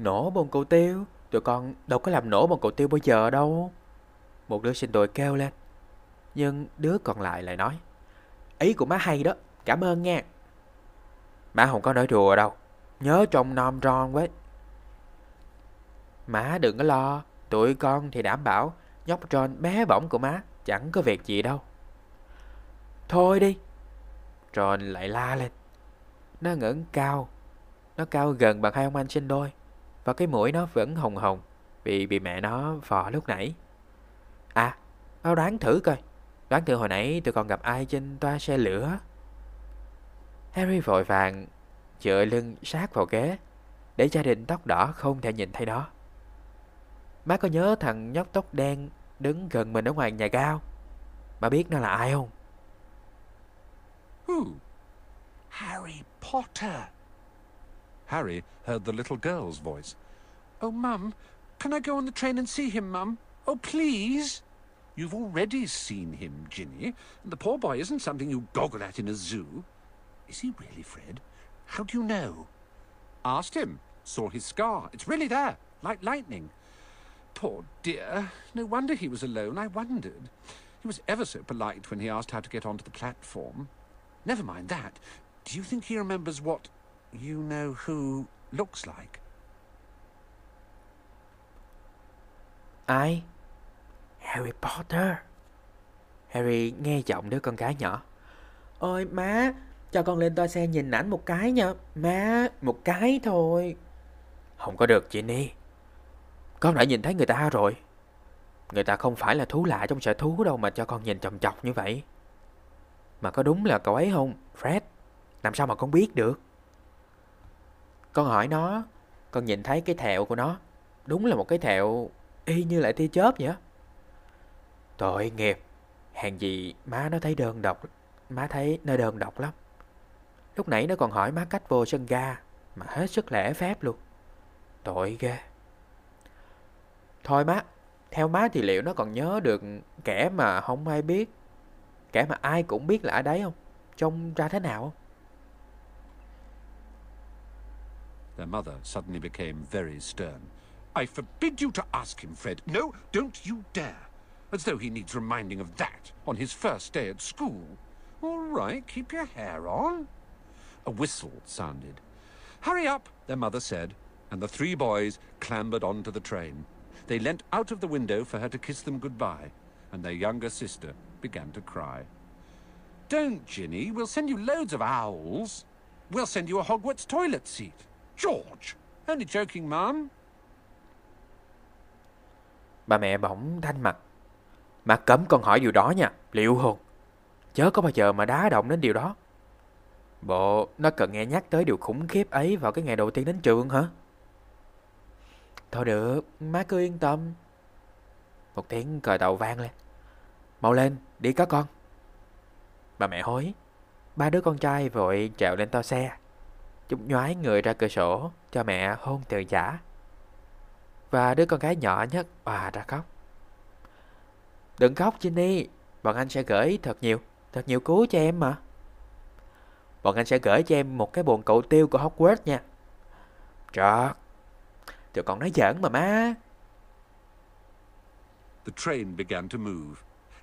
nổ bồn cầu tiêu. Tụi con đâu có làm nổ bồn cầu tiêu bao giờ đâu. Một đứa sinh đôi kêu lên. Nhưng đứa còn lại lại nói. Ý của má hay đó, cảm ơn nha. Má không có nói đùa đâu. Nhớ trông nom ron với. Má đừng có lo, tụi con thì đảm bảo nhóc John bé bỏng của má chẳng có việc gì đâu. Thôi đi. John lại la lên. Nó ngẩng cao. Nó cao gần bằng hai ông anh sinh đôi. Và cái mũi nó vẫn hồng hồng vì bị mẹ nó vò lúc nãy. À, tao đoán thử coi. Đoán thử hồi nãy tụi con gặp ai trên toa xe lửa. Harry vội vàng dựa lưng sát vào ghế để gia đình tóc đỏ không thể nhìn thấy nó. Má có nhớ thằng nhóc tóc đen đứng gần mình ở ngoài nhà cao? Má biết nó là ai không? Who? Harry Potter. Harry heard the little girl's voice. Oh, Mum, can I go on the train and see him, Mum? Oh, please. You've already seen him, Ginny. The poor boy isn't something you goggle at in a zoo. Is he really, Fred? How do you know? Asked him. Saw his scar. It's really there, like lightning. Poor dear. No wonder he was alone. I wondered. He was ever so polite when he asked how to get onto the platform. Never mind that. Do you think he remembers what you know who looks like? Ai? Harry Potter. Harry nghe giọng đứa con gái nhỏ. Ôi má, cho con lên toa xe nhìn ảnh một cái nha. Má, một cái thôi. Không có được Ginny. Con đã nhìn thấy người ta rồi. Người ta không phải là thú lạ trong sở thú đâu mà cho con nhìn chồng chọc như vậy. Mà có đúng là cậu ấy không, Fred? Làm sao mà con biết được? Con hỏi nó, con nhìn thấy cái thẹo của nó. Đúng là một cái thẹo y như lại tia chớp vậy Tội nghiệp. Hàng gì má nó thấy đơn độc, má thấy nơi đơn độc lắm. Lúc nãy nó còn hỏi má cách vô sân ga, mà hết sức lễ phép luôn. Tội ghê. Thôi má, theo má thì liệu nó còn nhớ được kẻ mà không ai biết, kẻ mà ai cũng biết là ai đấy không? Trông ra thế nào không? Their mother suddenly became very stern. I forbid you to ask him, Fred. No, don't you dare. As though he needs reminding of that on his first day at school. All right, keep your hair on. A whistle sounded. Hurry up, their mother said, and the three boys clambered onto the train. They leant out of the window for her to kiss them goodbye, and their younger sister began to cry. Don't, Ginny. We'll send you loads of owls. We'll send you a Hogwarts toilet seat. George! Only joking, Mum. Bà mẹ bỗng thanh mặt. Mà cấm con hỏi điều đó nha, liệu hồn. Chớ có bao giờ mà đá động đến điều đó. Bộ, nó cần nghe nhắc tới điều khủng khiếp ấy vào cái ngày đầu tiên đến trường hả? Thôi được, má cứ yên tâm. Một tiếng còi tàu vang lên. Mau lên, đi có con. Bà mẹ hối. Ba đứa con trai vội trèo lên toa xe. Chúng nhoái người ra cửa sổ cho mẹ hôn từ giả. Và đứa con gái nhỏ nhất òa ra khóc. Đừng khóc Ginny, bọn anh sẽ gửi thật nhiều, thật nhiều cứu cho em mà. Bọn anh sẽ gửi cho em một cái bồn cậu tiêu của Hogwarts nha. Trời, tụi con nói giỡn mà má. The train began to move.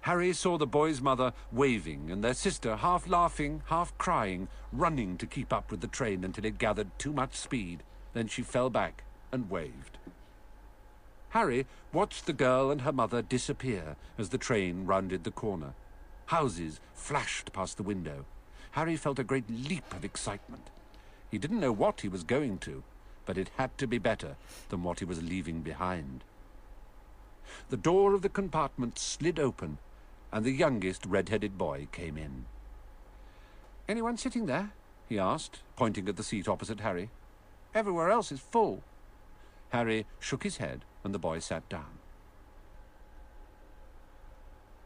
Harry saw the boy's mother waving and their sister half laughing, half crying, running to keep up with the train until it gathered too much speed. Then she fell back and waved. Harry watched the girl and her mother disappear as the train rounded the corner. Houses flashed past the window. Harry felt a great leap of excitement. He didn't know what he was going to, but it had to be better than what he was leaving behind. The door of the compartment slid open, and the youngest red-headed boy came in. Anyone sitting there? he asked, pointing at the seat opposite Harry. Everywhere else is full. Harry shook his head, and the boy sat down.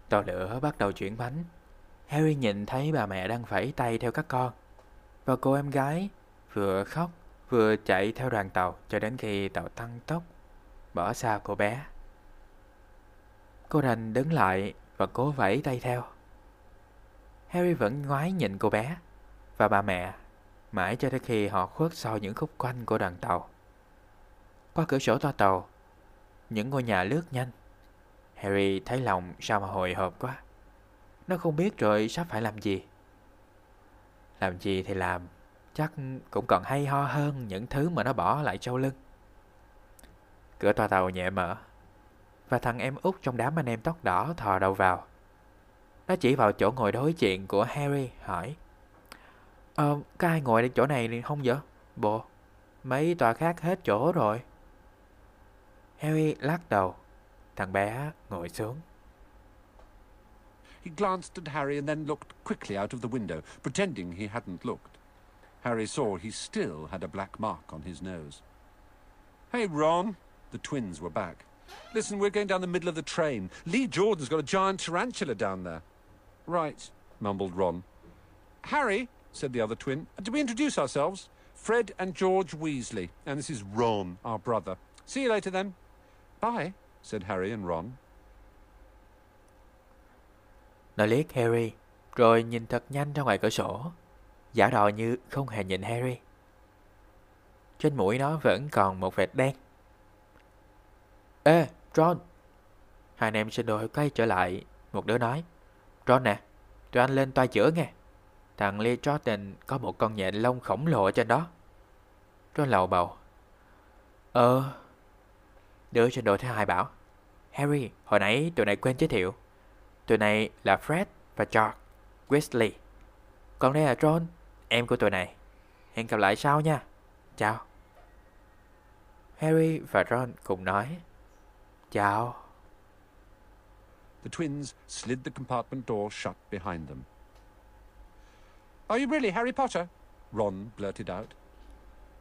Tàu lửa bắt đầu chuyển bánh. Harry nhìn thấy bà mẹ đang phẩy tay theo các con. Và cô em gái vừa khóc vừa chạy theo đoàn tàu cho đến khi tàu tăng tốc bỏ xa cô bé. Cô đành đứng lại và cố vẫy tay theo. Harry vẫn ngoái nhìn cô bé và bà mẹ mãi cho đến khi họ khuất sau những khúc quanh của đoàn tàu. Qua cửa sổ toa tàu, những ngôi nhà lướt nhanh. Harry thấy lòng sao mà hồi hộp quá. Nó không biết rồi sắp phải làm gì. Làm gì thì làm, chắc cũng còn hay ho hơn những thứ mà nó bỏ lại sau lưng. Cửa toa tàu nhẹ mở, và thằng em út trong đám anh em tóc đỏ thò đầu vào. Nó chỉ vào chỗ ngồi đối diện của Harry, hỏi. Ờ, có ai ngồi ở chỗ này không vậy? Bộ, mấy tòa khác hết chỗ rồi. Harry lắc đầu. Thằng bé ngồi xuống. He glanced at Harry and then looked quickly out of the window, pretending he hadn't looked. Harry saw he still had a black mark on his nose. Hey, Ron. The twins were back. Listen, we're going down the middle of the train. Lee Jordan's got a giant tarantula down there. Right, mumbled Ron. Harry, said the other twin, do we introduce ourselves? Fred and George Weasley. And this is Ron, our brother. See you later then. Bye, said Harry and Ron. Nó liếc Harry, rồi nhìn thật nhanh ra ngoài cửa sổ, giả đò như không hề nhìn Harry. Trên mũi nó vẫn còn một vệt đen. Ê, Ron! Hai anh em sinh đôi quay trở lại, một đứa nói. Ron nè, tụi anh lên toa chữa nghe. Thằng Lee Jordan có một con nhện lông khổng lồ ở trên đó. Ron lầu bầu. Ờ... Đứa trên đội thứ hai bảo. Harry, hồi nãy tụi này quên giới thiệu. Tụi này là Fred và George Weasley. Còn đây là Ron, em của tụi này. Hẹn gặp lại sau nha. Chào. Harry và Ron cùng nói. Chào. The twins slid the compartment door shut behind them. Are you really Harry Potter? Ron blurted out.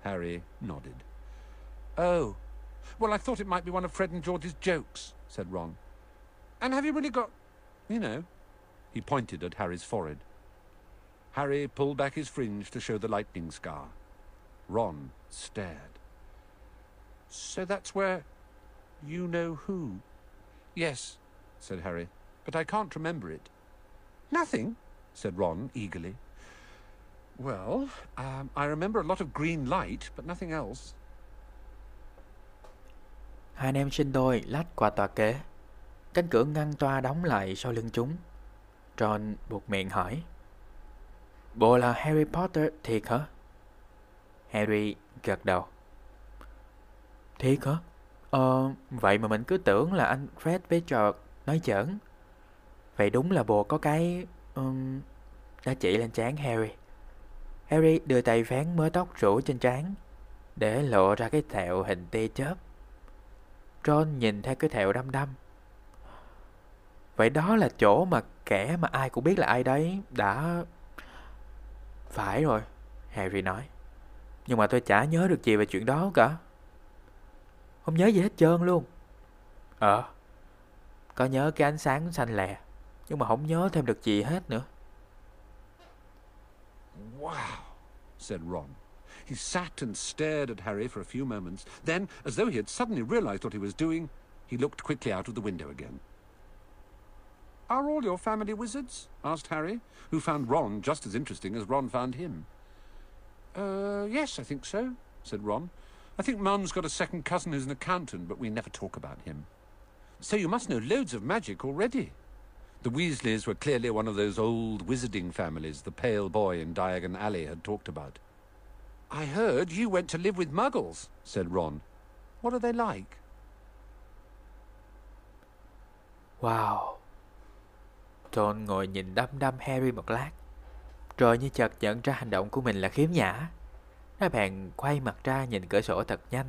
Harry nodded. Oh. Well, I thought it might be one of Fred and George's jokes, said Ron. And have you really got... you know... He pointed at Harry's forehead. Harry pulled back his fringe to show the lightning scar. Ron stared. So that's where... you know who? Yes, said Harry, but I can't remember it. Nothing, said Ron eagerly. Well, um, I remember a lot of green light, but nothing else. Hai anh em sinh đôi lách qua tòa kế. Cánh cửa ngăn toa đóng lại sau lưng chúng. Ron buộc miệng hỏi. Bộ là Harry Potter thiệt hả? Harry gật đầu. Thiệt hả? Ờ, vậy mà mình cứ tưởng là anh Fred với George nói giỡn. Vậy đúng là bồ có cái... Um, đã chỉ lên trán Harry. Harry đưa tay vén mớ tóc rủ trên trán để lộ ra cái thẹo hình tia chớp. Ron nhìn theo cái thẹo đăm đăm. Vậy đó là chỗ mà kẻ mà ai cũng biết là ai đấy đã... Phải rồi, Harry nói. Nhưng mà tôi chả nhớ được gì về chuyện đó cả. Không nhớ gì hết trơn luôn. Ờ, có nhớ cái ánh sáng xanh lè, nhưng mà không nhớ thêm được gì hết nữa. Wow, said Ron. He sat and stared at Harry for a few moments. Then, as though he had suddenly realized what he was doing, he looked quickly out of the window again. Are all your family wizards? asked Harry, who found Ron just as interesting as Ron found him. Uh, yes, I think so, said Ron. I think Mum's got a second cousin who's an accountant, but we never talk about him. So you must know loads of magic already. The Weasleys were clearly one of those old wizarding families the pale boy in Diagon Alley had talked about. I heard you went to live with muggles, said Ron. What are they like? Wow. Ron ngồi nhìn đăm đăm Harry một lát. Rồi như chợt nhận ra hành động của mình là khiếm nhã. Nó bèn quay mặt ra nhìn cửa sổ thật nhanh.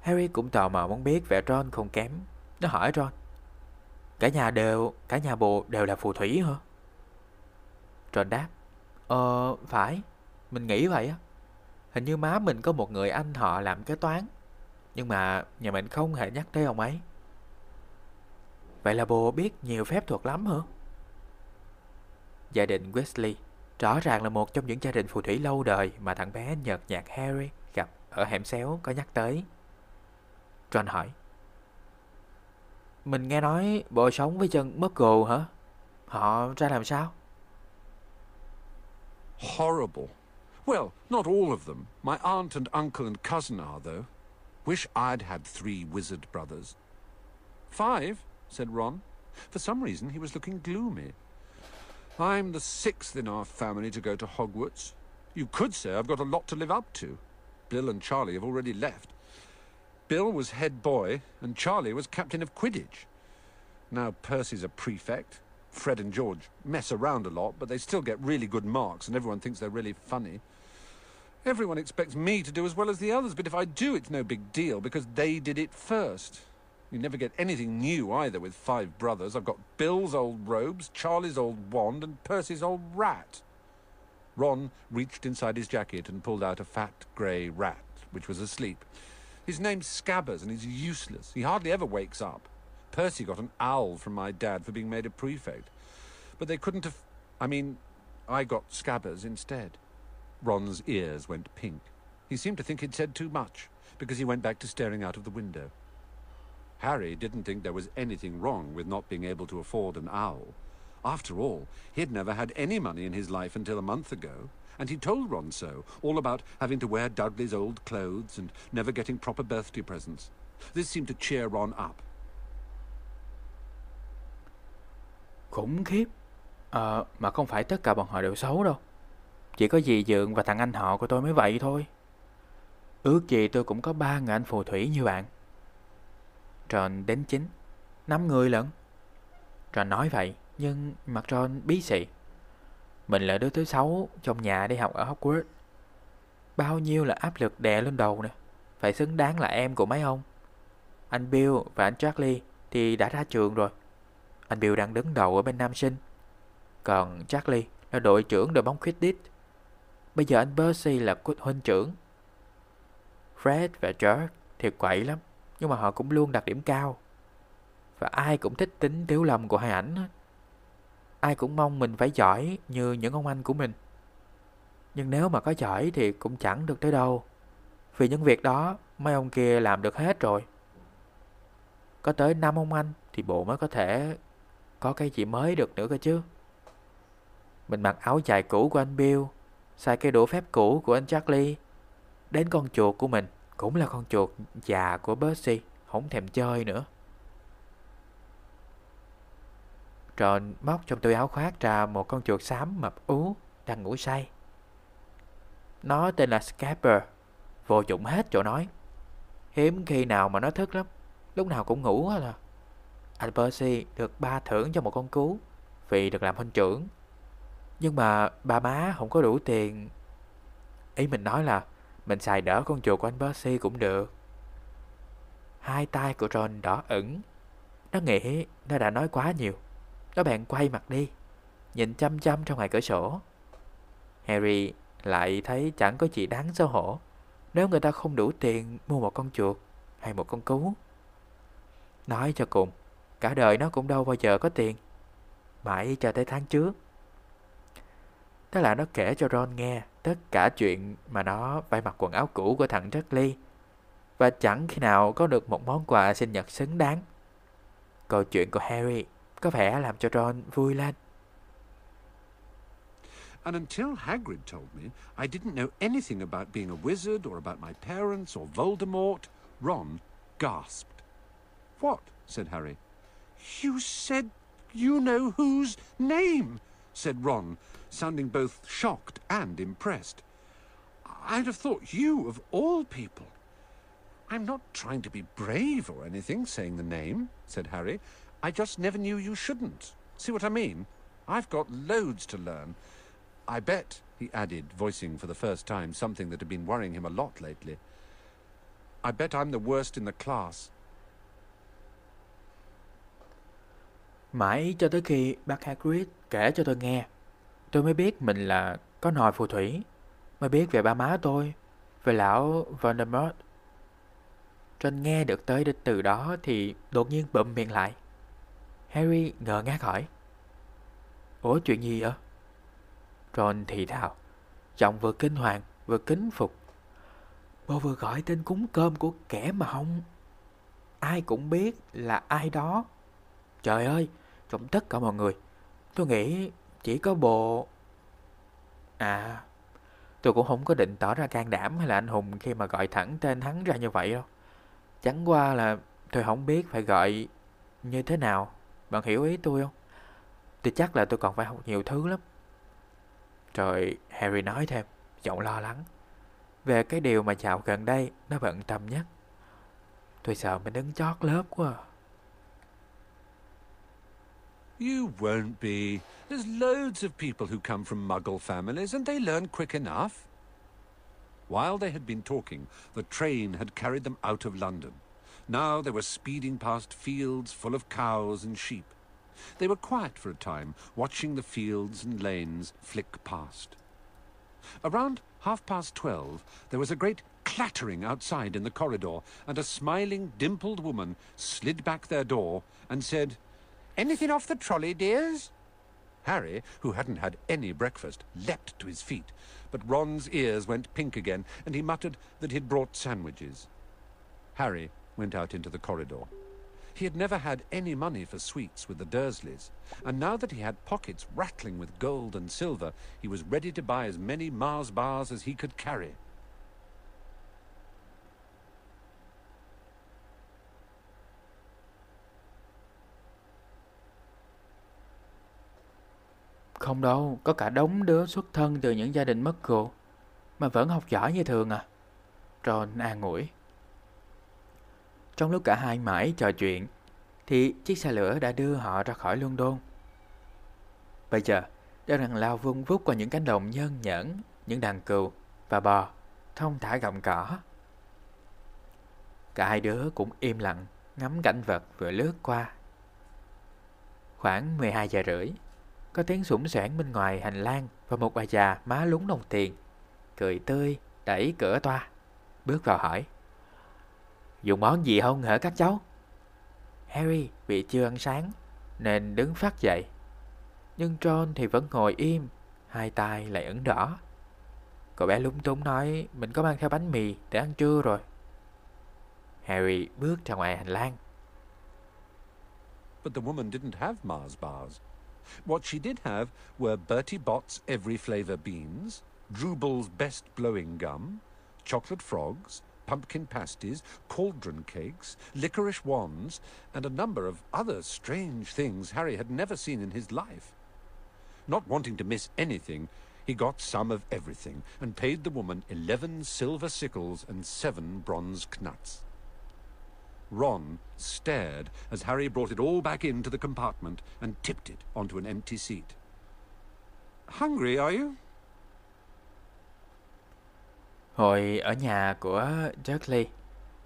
Harry cũng tò mò muốn biết vẻ Ron không kém. Nó hỏi Ron. Cả nhà đều, cả nhà bồ đều là phù thủy hả? Ron đáp. Ờ, phải. Mình nghĩ vậy á. Hình như má mình có một người anh họ làm kế toán. Nhưng mà nhà mình không hề nhắc tới ông ấy. Vậy là bồ biết nhiều phép thuật lắm hả? Gia đình Wesley rõ ràng là một trong những gia đình phù thủy lâu đời mà thằng bé nhợt nhạt Harry gặp ở hẻm xéo có nhắc tới. John hỏi. Mình nghe nói bộ sống với chân Muggle hả? Họ ra làm sao? Horrible. Well, not all of them. My aunt and uncle and cousin are, though. Wish I'd had three wizard brothers. Five, said Ron. For some reason, he was looking gloomy. I'm the sixth in our family to go to Hogwarts. You could say I've got a lot to live up to. Bill and Charlie have already left. Bill was head boy, and Charlie was captain of Quidditch. Now Percy's a prefect. Fred and George mess around a lot, but they still get really good marks, and everyone thinks they're really funny. Everyone expects me to do as well as the others, but if I do, it's no big deal, because they did it first. You never get anything new either with five brothers. I've got Bill's old robes, Charlie's old wand, and Percy's old rat. Ron reached inside his jacket and pulled out a fat grey rat, which was asleep. His name's Scabbers, and he's useless. He hardly ever wakes up. Percy got an owl from my dad for being made a prefect. But they couldn't have... I mean, I got Scabbers instead. Ron's ears went pink. He seemed to think he'd said too much, because he went back to staring out of the window. Harry didn't think there was anything wrong with not being able to afford an owl. After all, he'd never had any money in his life until a month ago, and he told Ron so, all about having to wear Dudley's old clothes and never getting proper birthday presents. This seemed to cheer Ron up. Khủng khiếp. Mà không phải tất cả bọn họ đều xấu đâu. Chỉ có dì Dượng và thằng anh họ của tôi mới vậy thôi. Ước gì tôi cũng có ba người anh phù thủy như bạn. Tròn đến chín, Năm người lận. Tròn nói vậy, nhưng mặt Tròn bí xị. Mình là đứa thứ sáu trong nhà đi học ở Hogwarts. Bao nhiêu là áp lực đè lên đầu nè. Phải xứng đáng là em của mấy ông. Anh Bill và anh Charlie thì đã ra trường rồi. Anh Bill đang đứng đầu ở bên nam sinh. Còn Charlie là đội trưởng đội bóng Quidditch. Bây giờ anh Percy là huynh trưởng. Fred và George thì quậy lắm, nhưng mà họ cũng luôn đặt điểm cao. Và ai cũng thích tính thiếu lầm của hai ảnh. Ai cũng mong mình phải giỏi như những ông anh của mình. Nhưng nếu mà có giỏi thì cũng chẳng được tới đâu. Vì những việc đó mấy ông kia làm được hết rồi. Có tới năm ông anh thì bộ mới có thể có cái gì mới được nữa cơ chứ. Mình mặc áo dài cũ của anh Bill, xài cây đũa phép cũ của anh Charlie. Đến con chuột của mình cũng là con chuột già của Percy, không thèm chơi nữa. Tròn móc trong túi áo khoác ra một con chuột xám mập ú đang ngủ say. Nó tên là Scapper, vô dụng hết chỗ nói. Hiếm khi nào mà nó thức lắm, lúc nào cũng ngủ hết à. Anh Percy được ba thưởng cho một con cú vì được làm huynh trưởng. Nhưng mà ba má không có đủ tiền. Ý mình nói là mình xài đỡ con chuột của anh Percy cũng được. Hai tay của Ron đỏ ửng. Nó nghĩ nó đã nói quá nhiều. Nó bèn quay mặt đi, nhìn chăm chăm trong ngoài cửa sổ. Harry lại thấy chẳng có gì đáng xấu hổ nếu người ta không đủ tiền mua một con chuột hay một con cú. Nói cho cùng, cả đời nó cũng đâu bao giờ có tiền. Mãi cho tới tháng trước. Thế là nó kể cho Ron nghe tất cả chuyện mà nó phải mặc quần áo cũ của thằng Dudley và chẳng khi nào có được một món quà sinh nhật xứng đáng. Câu chuyện của Harry có vẻ làm cho Ron vui lên. And until Hagrid told me I didn't know anything about being a wizard or about my parents or Voldemort, Ron gasped. What? said Harry. You said you know whose name? said Ron, sounding both shocked and impressed. I'd have thought you, of all people. I'm not trying to be brave or anything, saying the name, said Harry. I just never knew you shouldn't. See what I mean? I've got loads to learn. I bet, he added, voicing for the first time something that had been worrying him a lot lately. I bet I'm the worst in the class. Mãi cho tới khi bác Hagrid kể cho tôi nghe, tôi mới biết mình là có nòi phù thủy, mới biết về ba má tôi, về lão Voldemort. Trên nghe được tới từ đó thì đột nhiên bụm miệng lại. Harry ngờ ngác hỏi. Ủa chuyện gì vậy? Ron thì thào, giọng vừa kinh hoàng vừa kính phục. Bố vừa gọi tên cúng cơm của kẻ mà không... Ai cũng biết là ai đó. Trời ơi, trong tất cả mọi người, tôi nghĩ chỉ có bộ... À, tôi cũng không có định tỏ ra can đảm hay là anh hùng khi mà gọi thẳng tên hắn ra như vậy đâu. Chẳng qua là tôi không biết phải gọi như thế nào. Bạn hiểu ý tôi không? Tôi chắc là tôi còn phải học nhiều thứ lắm. Rồi Harry nói thêm, giọng lo lắng. Về cái điều mà dạo gần đây nó bận tâm nhất. Tôi sợ mình đứng chót lớp quá à. You won't be. There's loads of people who come from muggle families and they learn quick enough. While they had been talking, the train had carried them out of London. Now they were speeding past fields full of cows and sheep. They were quiet for a time, watching the fields and lanes flick past. Around half past twelve, there was a great clattering outside in the corridor, and a smiling, dimpled woman slid back their door and said, Anything off the trolley, dears? Harry, who hadn't had any breakfast, leapt to his feet, but Ron's ears went pink again, and he muttered that he'd brought sandwiches. Harry went out into the corridor. He had never had any money for sweets with the Dursleys, and now that he had pockets rattling with gold and silver, he was ready to buy as many Mars bars as he could carry. Không đâu, có cả đống đứa xuất thân từ những gia đình mất cộ, mà vẫn học giỏi như thường à. Ron an ủi. Trong lúc cả hai mãi trò chuyện, thì chiếc xe lửa đã đưa họ ra khỏi London. Bây giờ, đang rằng lao vung vút qua những cánh đồng nhân nhẫn, những đàn cừu và bò, thông thả gặm cỏ. Cả hai đứa cũng im lặng, ngắm cảnh vật vừa lướt qua. Khoảng 12 giờ rưỡi, có tiếng sủng soảng bên ngoài hành lang và một bà già má lúng đồng tiền, cười tươi, đẩy cửa toa, bước vào hỏi. Dùng món gì không hả các cháu? Harry bị chưa ăn sáng nên đứng phát dậy. Nhưng John thì vẫn ngồi im, hai tay lại ẩn đỏ. Cậu bé lúng túng nói mình có mang theo bánh mì để ăn trưa rồi. Harry bước ra ngoài hành lang. But the woman didn't have Mars bars. What she did have were Bertie Bott's every flavour beans, Drubel's best blowing gum, chocolate frogs, pumpkin pasties, cauldron cakes, licorice wands, and a number of other strange things Harry had never seen in his life. Not wanting to miss anything, he got some of everything and paid the woman eleven silver sickles and seven bronze knuts. Ron stared as Harry brought it all back into the compartment and tipped it onto an empty seat. Hungry, are you? Hồi ở nhà của Dudley,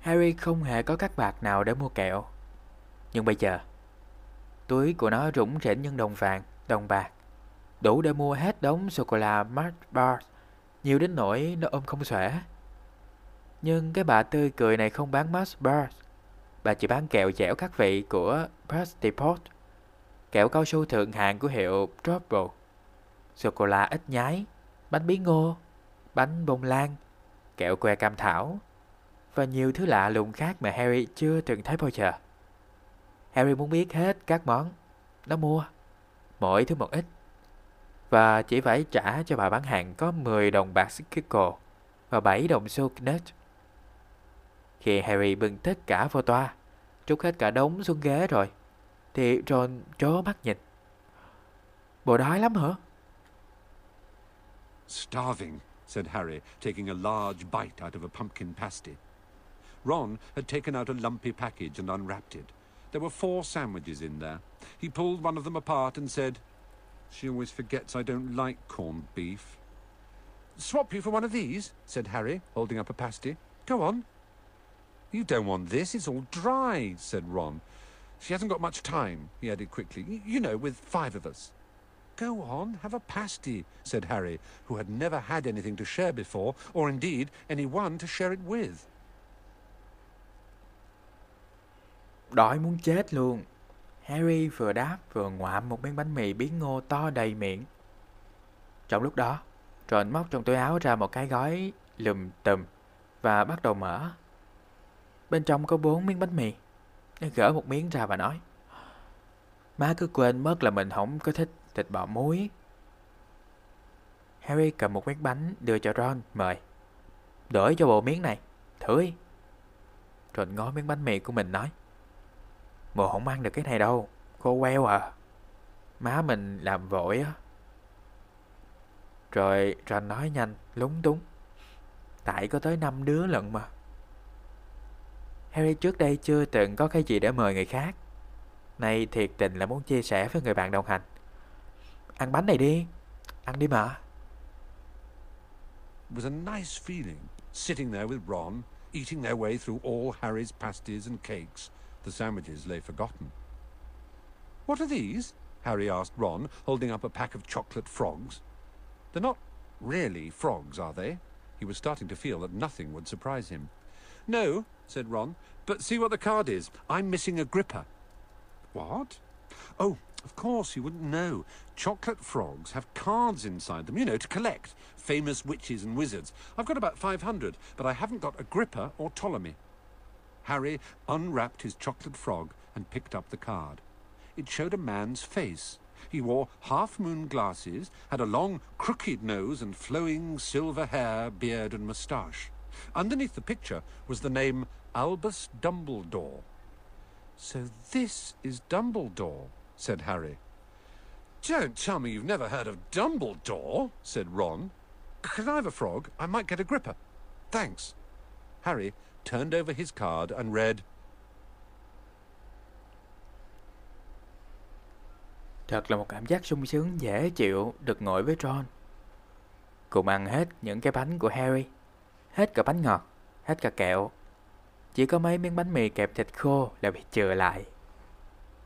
Harry không hề có các bạc nào để mua kẹo. Nhưng bây giờ, túi của nó rủng rỉnh những đồng vàng, đồng bạc, đủ để mua hết đống sô-cô-la Mars Bar, nhiều đến nỗi nó ôm không xuể. Nhưng cái bà tươi cười này không bán Mars Bar, bà chỉ bán kẹo dẻo các vị của Presty kẹo cao su thượng hạng của hiệu Trouble, sô-cô-la ít nhái, bánh bí ngô, bánh bông lan, kẹo que cam thảo và nhiều thứ lạ lùng khác mà Harry chưa từng thấy bao giờ. Harry muốn biết hết các món nó mua, mỗi thứ một ít. Và chỉ phải trả cho bà bán hàng có 10 đồng bạc Skickle và 7 đồng xu Knut. Khi Harry bưng tất cả vô toa, trút hết cả đống xuống ghế rồi, thì Ron trố mắt nhìn. Bộ đói lắm hả? Starving, said Harry, taking a large bite out of a pumpkin pasty. Ron had taken out a lumpy package and unwrapped it. There were four sandwiches in there. He pulled one of them apart and said, She always forgets I don't like corned beef. Swap you for one of these, said Harry, holding up a pasty. Go on. You don't want this, it's all dry, said Ron. She hasn't got much time, he added quickly. You know, with five of us. Go on, have a pasty, said Harry, who had never had anything to share before, or indeed any one to share it with. Đói muốn chết luôn. Harry vừa đáp vừa ngoạm một miếng bánh mì bí ngô to đầy miệng. Trong lúc đó, Ron móc trong túi áo ra một cái gói lùm tùm và bắt đầu mở. Bên trong có bốn miếng bánh mì. Nó gỡ một miếng ra và nói Má cứ quên mất là mình không có thích thịt bò muối. Harry cầm một miếng bánh đưa cho Ron mời. Đổi cho bộ miếng này, thử đi. Ron ngó miếng bánh mì của mình nói Mồ không ăn được cái này đâu, cô queo à. Má mình làm vội á. Rồi Ron nói nhanh, lúng túng. Tại có tới 5 đứa lận mà. Harry trước đây chưa từng có cái gì để mời người khác. Nay thiệt tình là muốn chia sẻ với người bạn đồng hành. Ăn bánh này đi, ăn đi mà. It was a nice feeling, sitting there with Ron, eating their way through all Harry's pasties and cakes. The sandwiches lay forgotten. What are these? Harry asked Ron, holding up a pack of chocolate frogs. They're not really frogs, are they? He was starting to feel that nothing would surprise him. No, said Ron, but see what the card is. I'm missing a gripper. What? Oh, of course, you wouldn't know. Chocolate frogs have cards inside them, you know, to collect. Famous witches and wizards. I've got about 500, but I haven't got Agrippa or Ptolemy. Harry unwrapped his chocolate frog and picked up the card. It showed a man's face. He wore half-moon glasses, had a long, crooked nose and flowing silver hair, beard and moustache. Underneath the picture was the name Albus Dumbledore. So this is Dumbledore, said Harry. Don't tell me you've never heard of Dumbledore, said Ron. Can I have a frog? I might get a gripper. Thanks. Harry turned over his card and read, Thật là một cảm giác sung sướng dễ chịu được ngồi với Ron. Cùng ăn hết những cái bánh của Harry, hết cả bánh ngọt, hết cả kẹo. Chỉ có mấy miếng bánh mì kẹp thịt khô là bị chừa lại.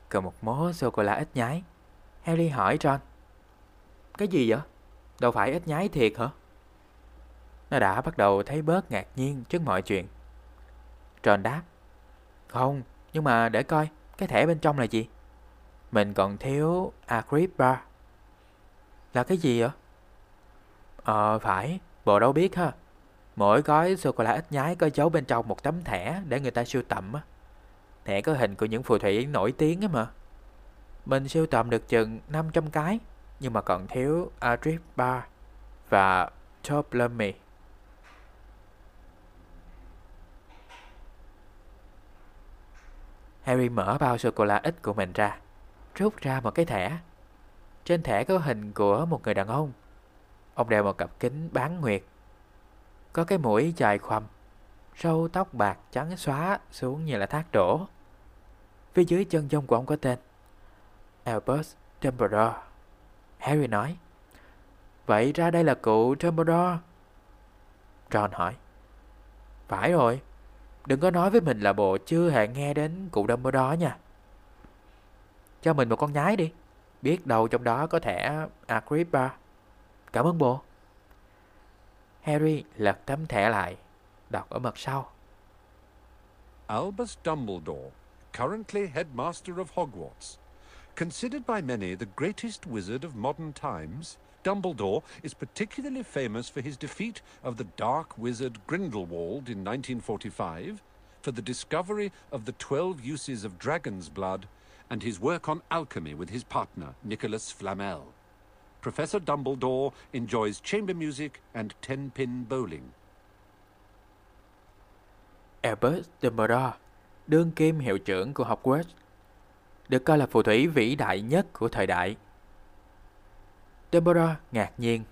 Còn một mớ sô-cô-la ít nhái. Harry hỏi Ron. Cái gì vậy? Đâu phải ít nhái thiệt hả? Nó đã bắt đầu thấy bớt ngạc nhiên trước mọi chuyện. Ron đáp. Không, nhưng mà để coi, cái thẻ bên trong là gì? Mình còn thiếu Agrippa. Là cái gì vậy? Ờ, phải, bộ đâu biết ha. Mỗi gói sô-cô-la ít nhái có dấu bên trong một tấm thẻ để người ta sưu tầm á. Thẻ có hình của những phù thủy nổi tiếng á mà. Mình sưu tầm được chừng 500 cái, nhưng mà còn thiếu Agrippa và Ptolemy. Harry mở bao sô-cô-la ít của mình ra, rút ra một cái thẻ. Trên thẻ có hình của một người đàn ông. Ông đeo một cặp kính bán nguyệt. Có cái mũi dài khoằm, râu tóc bạc trắng xóa xuống như là thác đổ. Phía dưới chân dung của ông có tên Albert Dumbledore. Harry nói, Vậy ra đây là cụ Dumbledore. Ron hỏi, Phải rồi, Đừng có nói với mình là bộ chưa hề nghe đến cụ Dumbledore nha. Cho mình một con nhái đi. Biết đâu trong đó có thẻ Agrippa. Cảm ơn bộ. Harry lật tấm thẻ lại, đọc ở mặt sau. Albus Dumbledore, currently headmaster of Hogwarts. Considered by many the greatest wizard of modern times, Dumbledore is particularly famous for his defeat of the dark wizard Grindelwald in 1945, for the discovery of the 12 uses of dragon's blood, and his work on alchemy with his partner, Nicholas Flamel. Professor Dumbledore enjoys chamber music and ten-pin bowling. Albus Dumbledore, đương kim hiệu trưởng của Hogwarts, được coi là phù thủy vĩ đại nhất của thời đại. Dumbledore ngạc nhiên.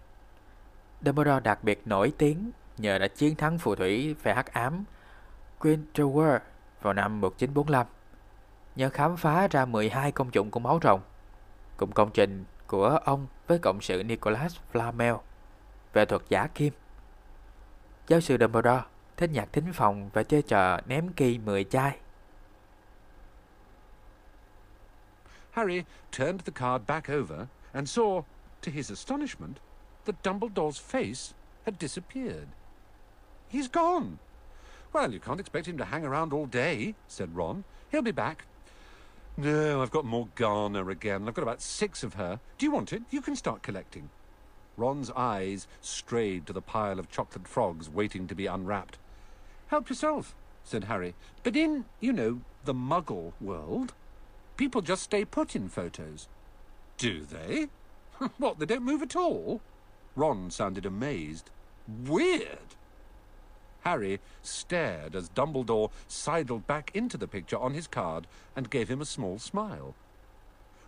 Dumbledore đặc biệt nổi tiếng nhờ đã chiến thắng phù thủy phe hắc ám Grindelwald vào năm 1945, nhờ khám phá ra 12 công dụng của máu rồng, cùng công trình của ông với cộng sự Nicholas Flamel về thuật giả kim. Giáo sư Dumbledore thích nhạc thính phòng và chơi trò ném kỳ 10 chai. Harry turned the card back over and saw To his astonishment, that Dumbledore's face had disappeared. He's gone. Well, you can't expect him to hang around all day, said Ron. He'll be back. No, I've got Morgana again. I've got about six of her. Do you want it? You can start collecting. Ron's eyes strayed to the pile of chocolate frogs waiting to be unwrapped. Help yourself, said Harry. But in, you know, the muggle world, people just stay put in photos. Do they? [LAUGHS] what, they don't move at all? Ron sounded amazed. Weird! Harry stared as Dumbledore sidled back into the picture on his card and gave him a small smile.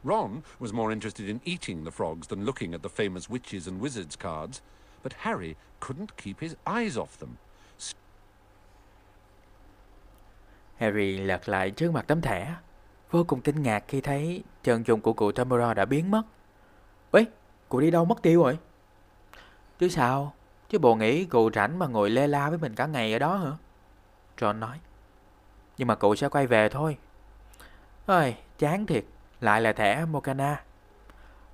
Ron was more interested in eating the frogs than looking at the famous witches and wizards cards, but Harry couldn't keep his eyes off them. Harry lật lại trước mặt tấm thẻ, vô cùng kinh ngạc khi thấy chân dung của cụ Dumbledore đã biến mất. Ê, cụ đi đâu mất tiêu rồi? Chứ sao? Chứ bộ nghĩ cậu rảnh mà ngồi lê la với mình cả ngày ở đó hả? Ron nói. Nhưng mà cậu sẽ quay về thôi. Ôi, chán thiệt. Lại là thẻ Mokana.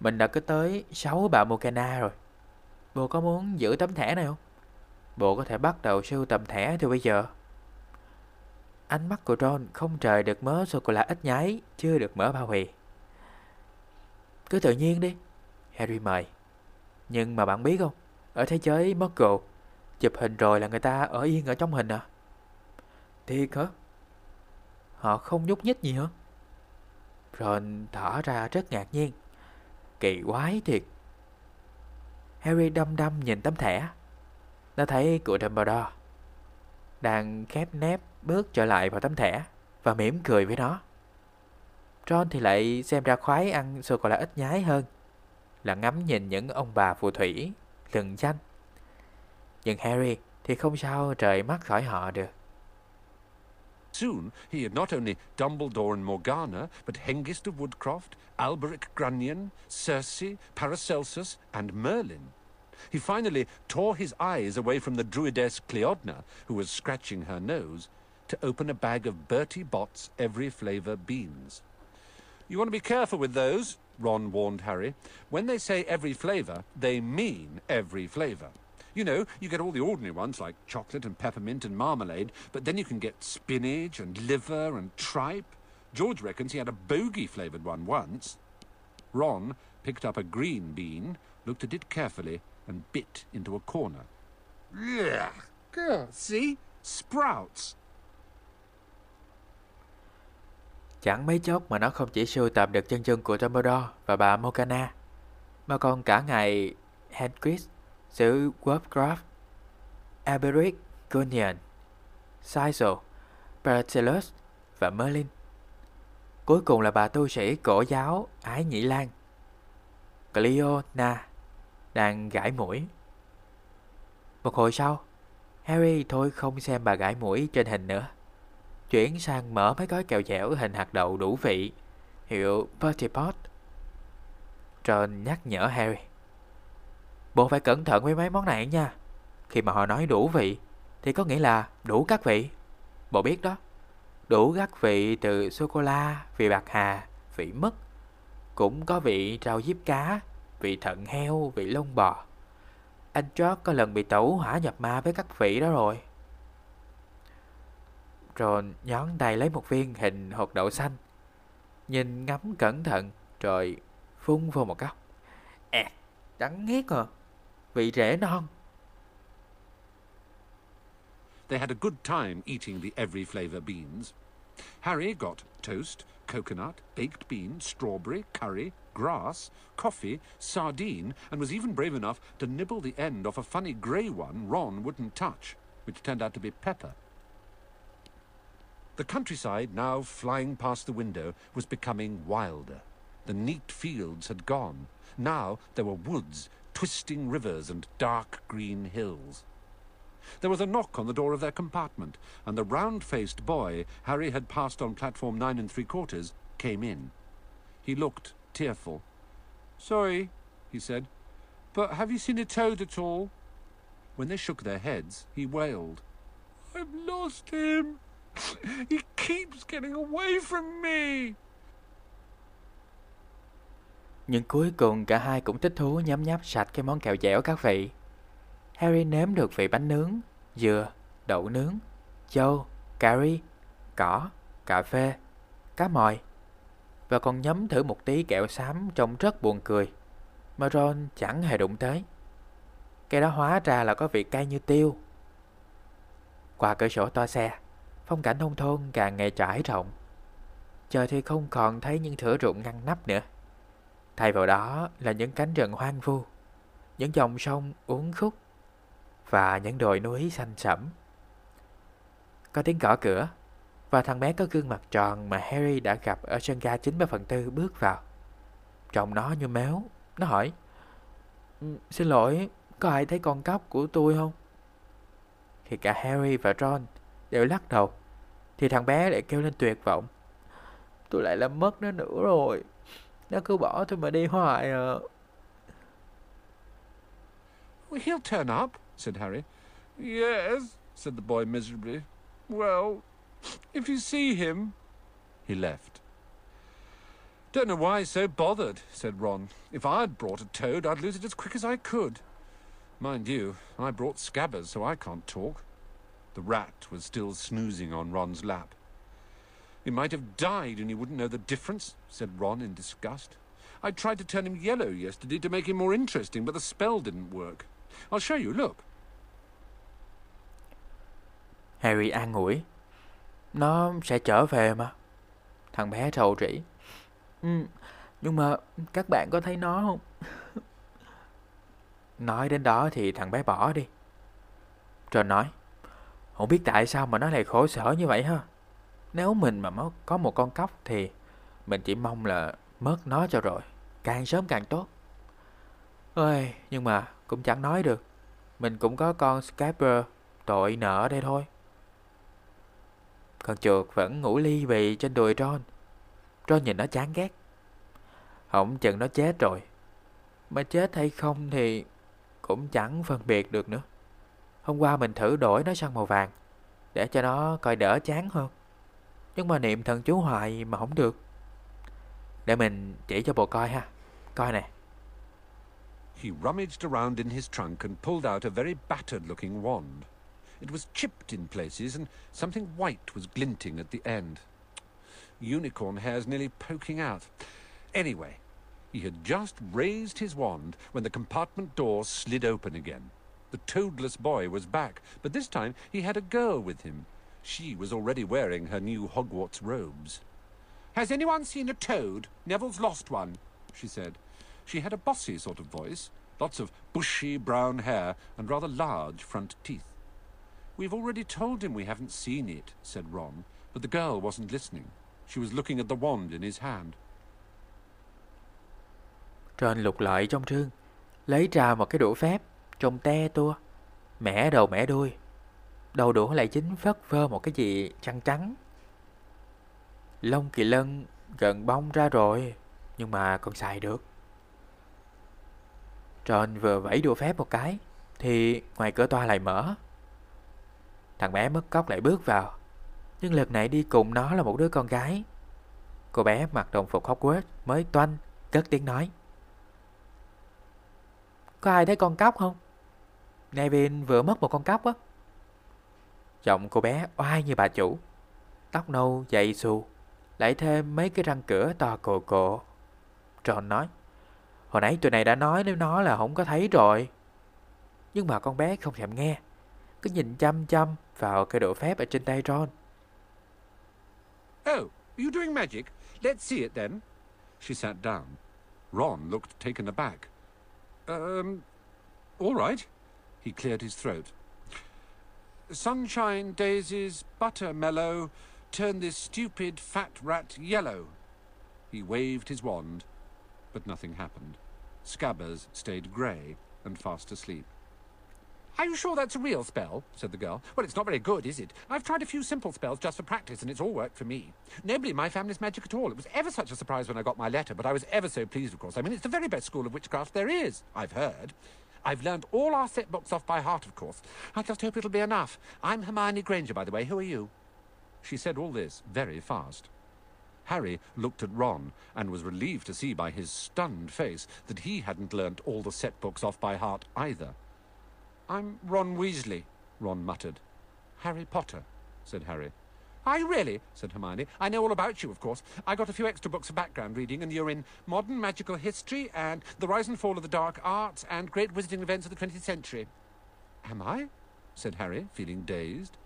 Mình đã có tới 6 bà Mokana rồi. Bộ có muốn giữ tấm thẻ này không? Bộ có thể bắt đầu sưu tầm thẻ từ bây giờ. Ánh mắt của Ron không trời được mớ sô-cô-la ít nháy, chưa được mở bao hì. Cứ tự nhiên đi, Harry mời. Nhưng mà bạn biết không, ở thế giới Muggle, chụp hình rồi là người ta ở yên ở trong hình à? Thiệt hả? Họ không nhúc nhích gì hả? Ron thở ra rất ngạc nhiên. Kỳ quái thiệt. Harry đăm đăm nhìn tấm thẻ. Nó thấy cụ Dumbledore đang khép nép bước trở lại vào tấm thẻ và mỉm cười với nó. Ron thì lại xem ra khoái ăn sô-cô-la ít nhái hơn là ngắm nhìn những ông bà phù thủy, lừng danh. Nhưng Harry thì không sao rời mắt khỏi họ được. Soon he had not only Dumbledore and Morgana, but Hengist of Woodcroft, Alberic Grunion, Circe, Paracelsus, and Merlin. He finally tore his eyes away from the druidess Cleodna, who was scratching her nose, to open a bag of Bertie Bott's every flavour beans. You want to be careful with those, Ron warned Harry. When they say every flavour, they mean every flavour. You know, you get all the ordinary ones like chocolate and peppermint and marmalade, but then you can get spinach and liver and tripe. George reckons he had a bogey flavoured one once. Ron picked up a green bean, looked at it carefully, and bit into a corner. Yeah, see? Sprouts. Chẳng mấy chốc mà nó không chỉ sưu tập được chân dung của Dumbledore và bà Morgana, mà còn cả ngài Hagrid, xứ Wolfcraft, Alberic Gunion, Sizel, Paracelsus và Merlin. Cuối cùng là bà tu sĩ cổ giáo Ái Nhĩ Lan, Cleona, đang gãi mũi. Một hồi sau, Harry thôi không xem bà gãi mũi trên hình nữa. Chuyển sang mở mấy gói kẹo dẻo hình hạt đậu đủ vị, hiệu Party Pot. John nhắc nhở Harry. Bộ phải cẩn thận với mấy món này nha. Khi mà họ nói đủ vị, thì có nghĩa là đủ các vị. Bộ biết đó. Đủ các vị từ sô-cô-la, vị bạc hà, vị mứt. Cũng có vị rau diếp cá, vị thận heo, vị lông bò. Anh George có lần bị tẩu hỏa nhập ma với các vị đó rồi. Ron nhón tay lấy một viên hình hột đậu xanh. Nhìn ngắm cẩn thận rồi phun vô một góc. À, đắng ghét à. Vị rễ non. They had a good time eating the every flavour beans. Harry got toast, coconut, baked bean, strawberry, curry, grass, coffee, sardine, and was even brave enough to nibble the end off a funny grey one Ron wouldn't touch, which turned out to be pepper. The countryside, now flying past the window, was becoming wilder. The neat fields had gone. Now there were woods, twisting rivers, and dark green hills. There was a knock on the door of their compartment, and the round-faced boy Harry had passed on platform nine and three quarters came in. He looked tearful. Sorry, he said, but have you seen a toad at all? When they shook their heads, he wailed. I've lost him. He keeps getting away from me. Nhưng cuối cùng cả hai cũng thích thú nhấm nháp sạch cái món kẹo dẻo các vị. Harry nếm được vị bánh nướng, dừa, đậu nướng, dâu, cà ri, cỏ, cà phê, cá mòi. Và còn nhấm thử một tí kẹo xám trông rất buồn cười. Mà Ron chẳng hề đụng tới. Cái đó hóa ra là có vị cay như tiêu. Qua cửa sổ toa xe, phong cảnh nông thôn càng ngày trải rộng. Trời thì không còn thấy những thửa ruộng ngăn nắp nữa. Thay vào đó là những cánh rừng hoang vu, những dòng sông uốn khúc và những đồi núi xanh sẫm. Có tiếng gõ cửa và thằng bé có gương mặt tròn mà Harry đã gặp ở sân ga 93 phần tư bước vào. Trông nó như méo, nó hỏi ừ, Xin lỗi, có ai thấy con cóc của tôi không? Thì cả Harry và Ron đều lắc đầu Thì thằng bé lại kêu lên tuyệt vọng Tôi lại làm mất nó nữa rồi Nó cứ bỏ tôi mà đi hoài à Well, he'll turn up, said Harry. Yes, said the boy miserably. Well, if you see him... He left. Don't know why he's so bothered, said Ron. If I'd brought a toad, I'd lose it as quick as I could. Mind you, I brought Scabbers, so I can't talk. The rat was still snoozing on Ron's lap. He might have died and you wouldn't know the difference, said Ron in disgust. I tried to turn him yellow yesterday to make him more interesting, but the spell didn't work. I'll show you, look. Harry an ủi Nó sẽ trở về mà Thằng bé rầu rĩ ừ, Nhưng mà các bạn có thấy nó không? [LAUGHS] nói đến đó thì thằng bé bỏ đi Rồi nói Không biết tại sao mà nó lại khổ sở như vậy ha Nếu mình mà mất có một con cóc thì Mình chỉ mong là mất nó cho rồi Càng sớm càng tốt Ơi, nhưng mà cũng chẳng nói được Mình cũng có con Scaper tội nợ đây thôi Con chuột vẫn ngủ ly bì trên đùi Ron. Ron nhìn nó chán ghét. Hổng chừng nó chết rồi. Mà chết hay không thì cũng chẳng phân biệt được nữa. Hôm qua mình thử đổi nó sang màu vàng để cho nó coi đỡ chán hơn. Nhưng mà niệm thần chú hoài mà không được. Để mình chỉ cho bộ coi ha. Coi nè. He rummaged around in his trunk and pulled out a very battered looking wand. It was chipped in places, and something white was glinting at the end. Unicorn hairs nearly poking out. Anyway, he had just raised his wand when the compartment door slid open again. The toadless boy was back, but this time he had a girl with him. She was already wearing her new Hogwarts robes. Has anyone seen a toad? Neville's lost one, she said. She had a bossy sort of voice, lots of bushy brown hair, and rather large front teeth. We've already told him we haven't seen it, said Ron, but the girl wasn't listening. She was looking at the wand in his hand. Ron lục lại trong trương, lấy ra một cái đũa phép, trông te tua, mẻ đầu mẻ đuôi. Đầu đũa lại chính phất phơ một cái gì trắng trắng. Lông kỳ lân gần bong ra rồi, nhưng mà còn xài được. Tròn vừa vẫy đũa phép một cái, thì ngoài cửa toa lại mở. Thằng bé mất cóc lại bước vào, nhưng lần này đi cùng nó là một đứa con gái. Cô bé mặc đồng phục Hogwarts mới toanh, cất tiếng nói. Có ai thấy con cóc không? Nevin vừa mất một con cóc á. Giọng cô bé oai như bà chủ. Tóc nâu dày xù, lại thêm mấy cái răng cửa to cồ cộ. Tròn nói, hồi nãy tụi này đã nói nếu nó là không có thấy rồi. Nhưng mà con bé không thèm nghe, cứ nhìn chăm chăm vào cái độ phép ở trên tay Ron. Oh, are you doing magic? Let's see it then. She sat down. Ron looked taken aback. Um, all right. He cleared his throat. Sunshine daisies, butter mellow, turn this stupid fat rat yellow. He waved his wand, but nothing happened. Scabbers stayed grey and fast asleep. Are you sure that's a real spell? said the girl. Well, it's not very good, is it? I've tried a few simple spells just for practice, and it's all worked for me. Nobody in my family's magic at all. It was ever such a surprise when I got my letter, but I was ever so pleased, of course. I mean, it's the very best school of witchcraft there is, I've heard. I've learned all our set books off by heart, of course. I just hope it'll be enough. I'm Hermione Granger, by the way. Who are you? She said all this very fast. Harry looked at Ron and was relieved to see by his stunned face that he hadn't learnt all the set books off by heart either. I'm Ron Weasley, Ron muttered. Harry Potter, said Harry. You really? said Hermione. I know all about you, of course. I got a few extra books of background reading, and you're in Modern Magical History and The Rise and Fall of the Dark Arts and Great Wizarding Events of the 20th Century. Am I? said Harry, feeling dazed.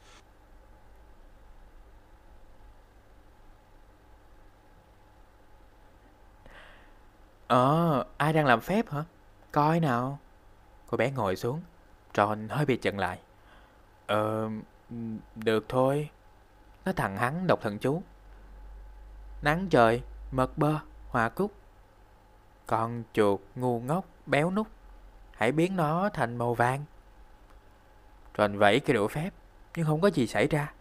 Ờ, ai đang làm phép hả? Coi nào. Cô bé ngồi xuống. Ron hơi bị chận lại. Ờ, được thôi. Nó thằng hắn đọc thần chú. Nắng trời, mật bơ, hòa cúc. Con chuột ngu ngốc, béo nút. Hãy biến nó thành màu vàng. Tròn vẫy cái đũa phép, nhưng không có gì xảy ra.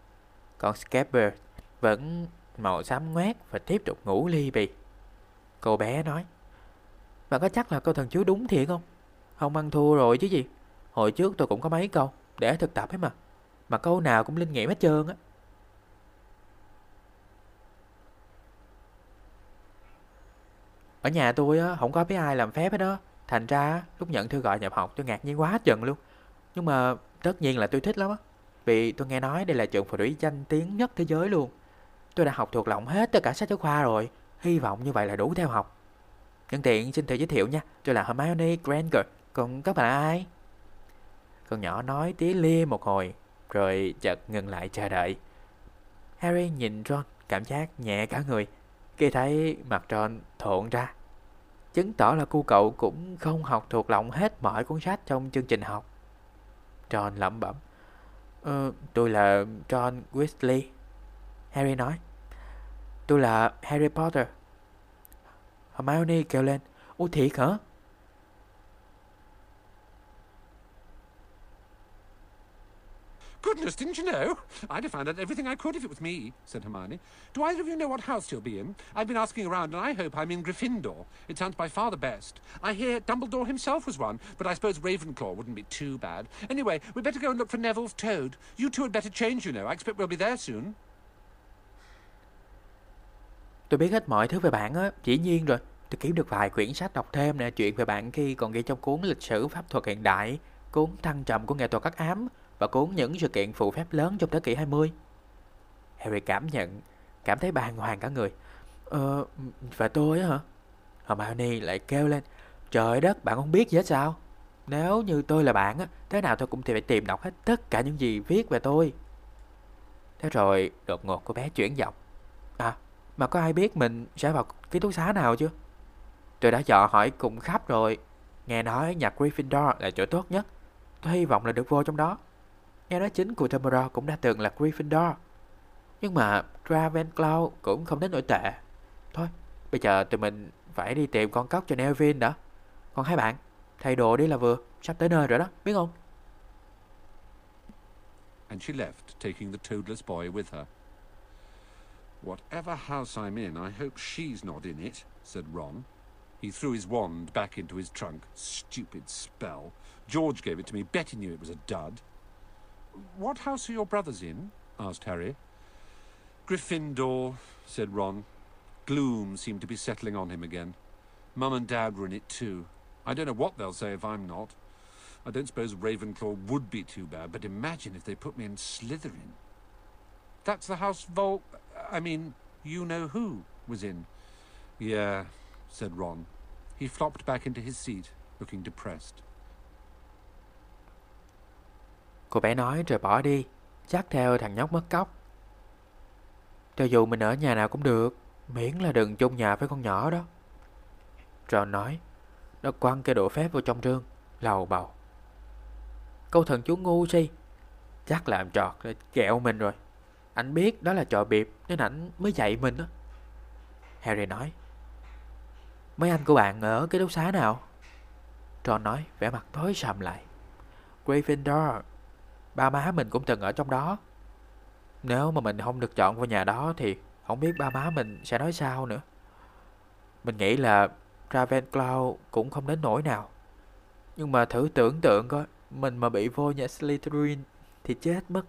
Con Scabber vẫn màu xám ngoét và tiếp tục ngủ ly bì. Cô bé nói, Bạn có chắc là câu thần chú đúng thiệt không? Không ăn thua rồi chứ gì. Hồi trước tôi cũng có mấy câu để thực tập ấy mà. Mà câu nào cũng linh nghiệm hết trơn á. Ở nhà tôi á, không có biết ai làm phép hết đó. Thành ra lúc nhận thư gọi nhập học tôi ngạc nhiên quá trần luôn. Nhưng mà tất nhiên là tôi thích lắm á. Vì tôi nghe nói đây là trường phù thủy danh tiếng nhất thế giới luôn. Tôi đã học thuộc lòng hết tất cả sách giáo khoa rồi. Hy vọng như vậy là đủ theo học. Nhân tiện xin tự giới thiệu nha. Tôi là Hermione Granger. Còn các bạn là ai? Con nhỏ nói tí lia một hồi, rồi chợt ngừng lại chờ đợi. Harry nhìn Ron, cảm giác nhẹ cả người, khi thấy mặt tròn thộn ra. Chứng tỏ là cu cậu cũng không học thuộc lòng hết mọi cuốn sách trong chương trình học. tròn lẩm bẩm. Ờ, tôi là John Weasley. Harry nói. Tôi là Harry Potter. Hermione kêu lên. Ủa thiệt hả? Goodness didn't you know? I'd have found out everything I could if it was me, said Hermione. Do either of you know what house you'll be in? I've been asking around, and I hope I'm in Gryffindor. It sounds by far the best. I hear Dumbledore himself was one, but I suppose Ravenclaw wouldn't be too bad. Anyway, we'd better go and look for Neville's toad. You two had better change, you know. I expect we'll be there soon. Tôi biết hết mọi thứ về bạn á, dĩ nhiên rồi. Tôi kiếm được vài quyển sách đọc thêm nè, chuyện về bạn khi còn ghi trong cuốn lịch sử pháp thuật hiện đại, cuốn thăng trầm của nghệ thuật các ám và cuốn những sự kiện phù phép lớn trong thế kỷ 20. Harry cảm nhận, cảm thấy bàng hoàng cả người. Ờ, và tôi á hả? Hermione lại kêu lên, trời đất, bạn không biết gì hết sao? Nếu như tôi là bạn á, thế nào tôi cũng phải tìm đọc hết tất cả những gì viết về tôi. Thế rồi, đột ngột cô bé chuyển giọng. À, mà có ai biết mình sẽ vào ký túc xá nào chưa? Tôi đã dò hỏi cùng khắp rồi. Nghe nói nhà Gryffindor là chỗ tốt nhất. Tôi hy vọng là được vô trong đó. Nghe nói chính của Dumbledore cũng đã từng là Gryffindor. Nhưng mà Ravenclaw cũng không đến nổi tệ. Thôi, bây giờ tụi mình phải đi tìm con cóc cho Neville đã. Còn hai bạn, thay đồ đi là vừa, sắp tới nơi rồi đó, biết không? And she left, taking the toadless boy with her. Whatever house I'm in, I hope she's not in it, said Ron. He threw his wand back into his trunk. Stupid spell. George gave it to me. Betty knew it was a dud. What house are your brothers in? asked Harry. Gryffindor, said Ron. Gloom seemed to be settling on him again. Mum and Dad were in it too. I don't know what they'll say if I'm not. I don't suppose Ravenclaw would be too bad, but imagine if they put me in Slytherin. That's the house Vol... I mean, you know who was in. Yeah, said Ron. He flopped back into his seat, looking depressed. Cô bé nói rồi bỏ đi, chắc theo thằng nhóc mất cóc. Cho dù mình ở nhà nào cũng được, miễn là đừng chung nhà với con nhỏ đó. John nói, nó quăng cái đồ phép vào trong rương, lầu bầu. Câu thần chú ngu si, chắc làm trọt kẹo mình rồi. Anh biết đó là trò biệp nên ảnh mới dạy mình đó. Harry nói, mấy anh của bạn ở cái đấu xá nào? John nói, vẻ mặt tối sầm lại. Gryffindor, ba má mình cũng từng ở trong đó. Nếu mà mình không được chọn vào nhà đó thì không biết ba má mình sẽ nói sao nữa. Mình nghĩ là Ravenclaw cũng không đến nỗi nào. Nhưng mà thử tưởng tượng coi, mình mà bị vô nhà Slytherin thì chết mất.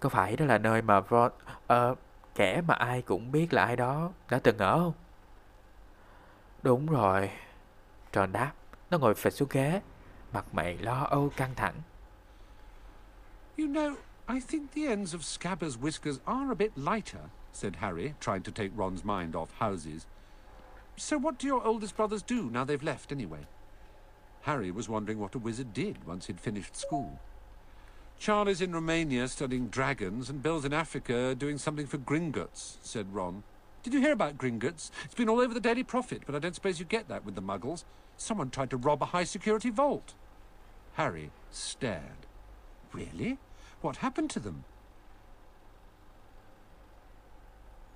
Có phải đó là nơi mà Ron, uh, kẻ mà ai cũng biết là ai đó đã từng ở không? Đúng rồi. tròn đáp, nó ngồi phịch xuống ghế, mặt mày lo âu căng thẳng. You know, I think the ends of Scabber's whiskers are a bit lighter, said Harry, trying to take Ron's mind off houses. So what do your oldest brothers do now they've left, anyway? Harry was wondering what a wizard did once he'd finished school. Charlie's in Romania studying dragons, and Bill's in Africa doing something for Gringotts, said Ron. Did you hear about Gringotts? It's been all over the Daily Prophet, but I don't suppose you get that with the muggles. Someone tried to rob a high-security vault. Harry stared. Really? What happened to them?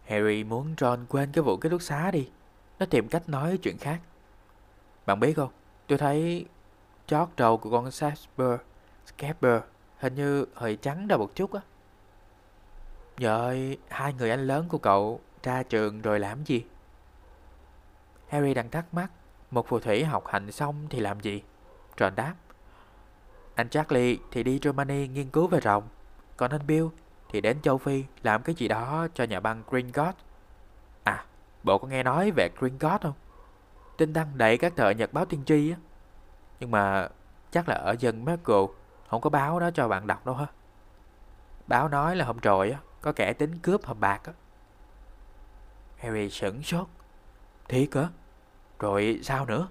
Harry muốn Ron quên cái vụ ký túc xá đi. Nó tìm cách nói chuyện khác. Bạn biết không, tôi thấy chót đầu của con Sasper, Scapper hình như hơi trắng ra một chút á. Vậy hai người anh lớn của cậu ra trường rồi làm gì? Harry đang thắc mắc, một phù thủy học hành xong thì làm gì? Ron đáp. Anh Charlie thì đi Germany nghiên cứu về rồng, còn anh Bill thì đến châu Phi làm cái gì đó cho nhà băng Green God. À, bộ có nghe nói về Green God không? Tin đăng đầy các tờ nhật báo tiên tri á. Nhưng mà chắc là ở dân Marco không có báo đó cho bạn đọc đâu ha. Báo nói là hôm rồi á, có kẻ tính cướp hộp bạc á. Harry sửng sốt. Thiệt á? Rồi sao nữa?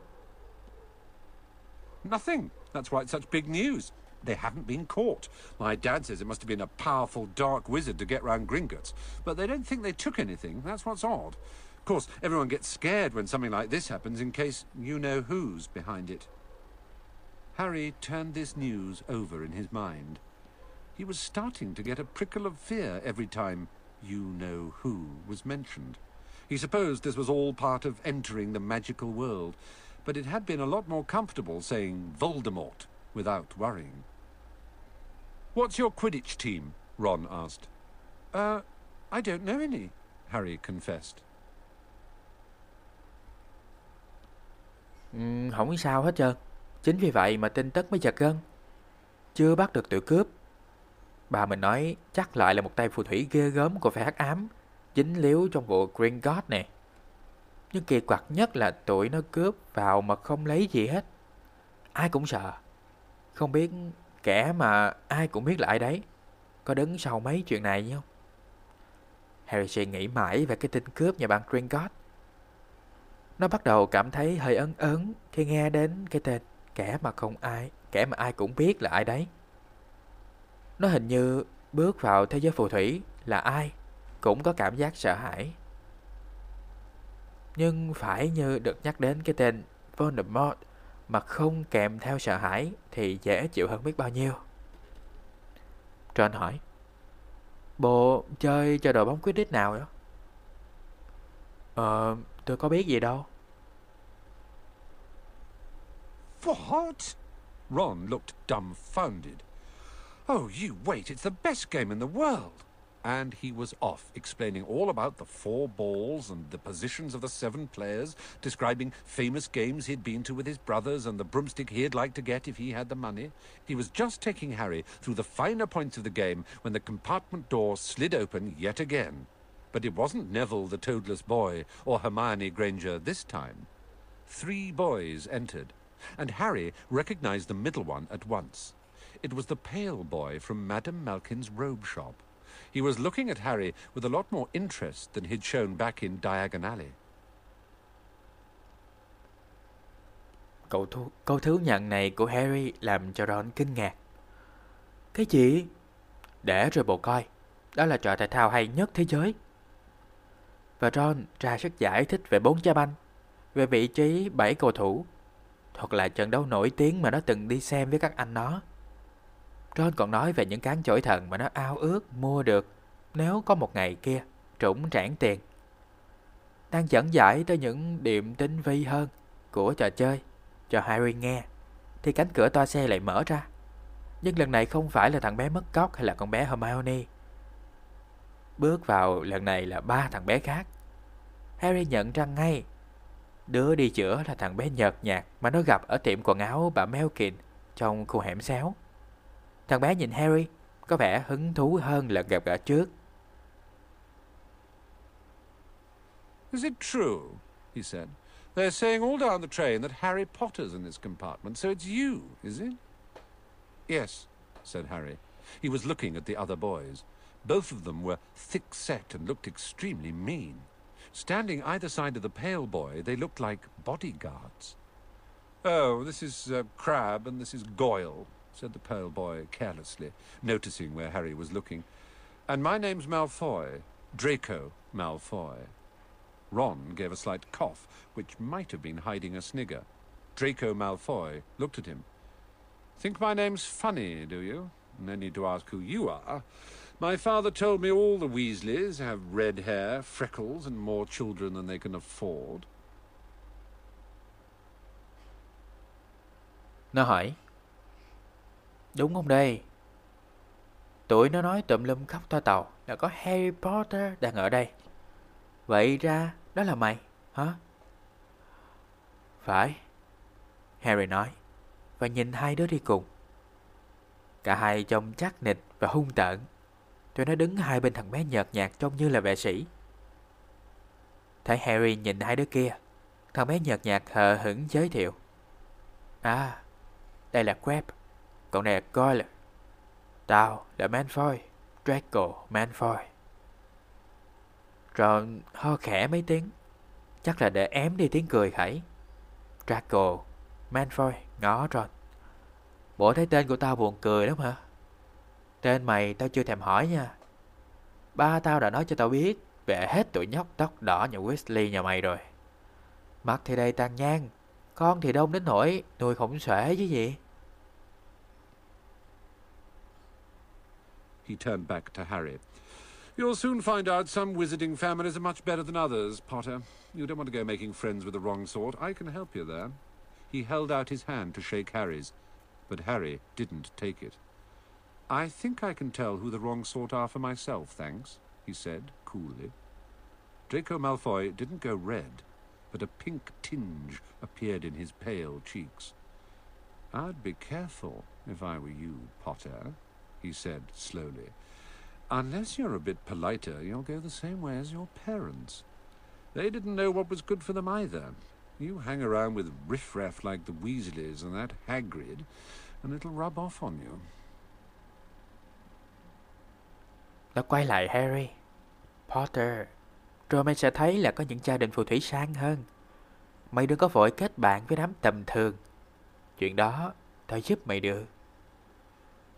Nothing. That's why it's such big news. They haven't been caught. My dad says it must have been a powerful dark wizard to get round Gringotts, but they don't think they took anything. That's what's odd. Of course, everyone gets scared when something like this happens in case you know who's behind it. Harry turned this news over in his mind. He was starting to get a prickle of fear every time you know who was mentioned. He supposed this was all part of entering the magical world, but it had been a lot more comfortable saying Voldemort without worrying. What's your Quidditch team? Ron asked. Uh, I don't know any, Harry confessed. Ừm, không sao hết trơn. Chính vì vậy mà tin tức mới giật gân. Chưa bắt được tụi cướp. Bà mình nói chắc lại là một tay phù thủy ghê gớm của phe hắc ám, dính líu trong vụ Green God này. Nhưng kỳ quặc nhất là tụi nó cướp vào mà không lấy gì hết. Ai cũng sợ. Không biết kẻ mà ai cũng biết là ai đấy. Có đứng sau mấy chuyện này không? Harry suy nghĩ mãi về cái tin cướp nhà bạn Gringotts. Nó bắt đầu cảm thấy hơi ấn ấn khi nghe đến cái tên kẻ mà không ai, kẻ mà ai cũng biết là ai đấy. Nó hình như bước vào thế giới phù thủy là ai cũng có cảm giác sợ hãi. Nhưng phải như được nhắc đến cái tên Voldemort mà không kèm theo sợ hãi thì dễ chịu hơn biết bao nhiêu. John hỏi, Bộ chơi cho đội bóng quyết định nào đó? Ờ, tôi có biết gì đâu. What? Ron looked dumbfounded. Oh, you wait, it's the best game in the world. And he was off, explaining all about the four balls and the positions of the seven players, describing famous games he'd been to with his brothers and the broomstick he'd like to get if he had the money. He was just taking Harry through the finer points of the game when the compartment door slid open yet again. But it wasn't Neville the toadless boy or Hermione Granger this time. Three boys entered, and Harry recognized the middle one at once. It was the pale boy from Madame Malkin's robe shop. He was looking at Harry with a lot more interest than he'd shown back in Diagon Alley. Cậu thu, câu thứ nhận này của Harry làm cho Ron kinh ngạc. Cái gì? Để rồi bộ coi. Đó là trò thể thao hay nhất thế giới. Và Ron ra sức giải thích về bốn cha banh, về vị trí bảy cầu thủ, thuật là trận đấu nổi tiếng mà nó từng đi xem với các anh nó. Ron còn nói về những cán chổi thần mà nó ao ước mua được nếu có một ngày kia trũng trảng tiền. Đang dẫn giải tới những điểm tinh vi hơn của trò chơi, cho Harry nghe, thì cánh cửa toa xe lại mở ra. Nhưng lần này không phải là thằng bé mất cóc hay là con bé Hermione. Bước vào lần này là ba thằng bé khác. Harry nhận ra ngay, Đứa đi chữa là thằng bé nhợt nhạt mà nó gặp ở tiệm quần áo bà Melkin trong khu hẻm xéo. Thằng bé nhìn Harry có vẻ hứng thú hơn lần gặp gỡ trước. Is it true? he said. They're saying all down the train that Harry Potter's in this compartment, so it's you, is it? Yes, said Harry. He was looking at the other boys. Both of them were thick set and looked extremely mean. Standing either side of the pale boy, they looked like bodyguards. Oh, this is uh, Crab and this is Goyle, said the pale boy carelessly, noticing where Harry was looking. And my name's Malfoy, Draco Malfoy. Ron gave a slight cough, which might have been hiding a snigger. Draco Malfoy looked at him. Think my name's funny, do you? No need to ask who you are. My father told me all the Weasleys have red hair, freckles, and more children than they can afford. Nó hỏi Đúng không đây? Tụi nó nói tụm lum khóc toa tàu là có Harry Potter đang ở đây. Vậy ra đó là mày, hả? Phải. Harry nói và nhìn hai đứa đi cùng. Cả hai trông chắc nịch và hung tợn. Tụi nó đứng hai bên thằng bé nhợt nhạt trông như là vệ sĩ. Thấy Harry nhìn hai đứa kia, thằng bé nhợt nhạt hờ hững giới thiệu. À, đây là Crab, cậu này là Tao là Manfoy Draco Manfoy Ron ho khẽ mấy tiếng, chắc là để ém đi tiếng cười khẩy. Draco, Manfoy ngó Ron. Bộ thấy tên của tao buồn cười lắm hả? Tên mày tao chưa thèm hỏi nha. Ba tao đã nói cho tao biết về hết tụi nhóc tóc đỏ nhà Weasley nhà mày rồi. Mặt thì đầy tàn nhang, con thì đông đến nỗi nuôi khổng xuể chứ gì. He turned back to Harry. You'll soon find out some wizarding families are much better than others, Potter. You don't want to go making friends with the wrong sort. I can help you there. He held out his hand to shake Harry's, but Harry didn't take it. I think I can tell who the wrong sort are for myself, thanks, he said coolly. Draco Malfoy didn't go red, but a pink tinge appeared in his pale cheeks. I'd be careful if I were you, Potter, he said slowly. Unless you're a bit politer, you'll go the same way as your parents. They didn't know what was good for them either. You hang around with riffraff like the Weasleys and that Hagrid, and it'll rub off on you. Nó quay lại Harry. Potter, rồi mày sẽ thấy là có những gia đình phù thủy sang hơn. Mày đừng có vội kết bạn với đám tầm thường. Chuyện đó tao giúp mày được.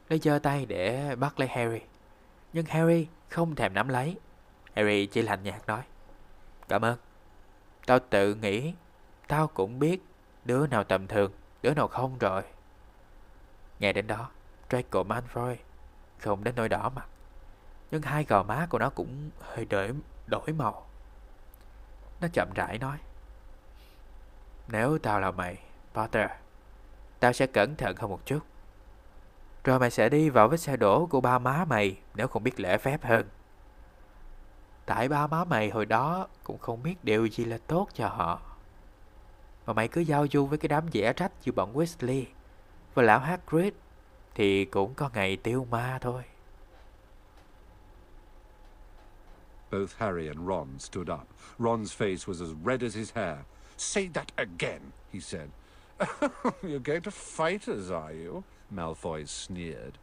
Nó giơ tay để bắt lấy Harry. Nhưng Harry không thèm nắm lấy. Harry chỉ lạnh nhạt nói. Cảm ơn. Tao tự nghĩ, tao cũng biết đứa nào tầm thường, đứa nào không rồi. Nghe đến đó, Draco Malfoy không đến nỗi đỏ mặt. Nhưng hai gò má của nó cũng hơi đổi, đổi màu. Nó chậm rãi nói. Nếu tao là mày, Potter, tao sẽ cẩn thận hơn một chút. Rồi mày sẽ đi vào vết xe đổ của ba má mày nếu không biết lễ phép hơn. Tại ba má mày hồi đó cũng không biết điều gì là tốt cho họ. Mà mày cứ giao du với cái đám dẻ rách như bọn Weasley và lão Hagrid thì cũng có ngày tiêu ma thôi. Both Harry and Ron stood up. Ron's face was as red as his hair. Say that again, he said. [LAUGHS] You're going to fight us, are you? Malfoy sneered.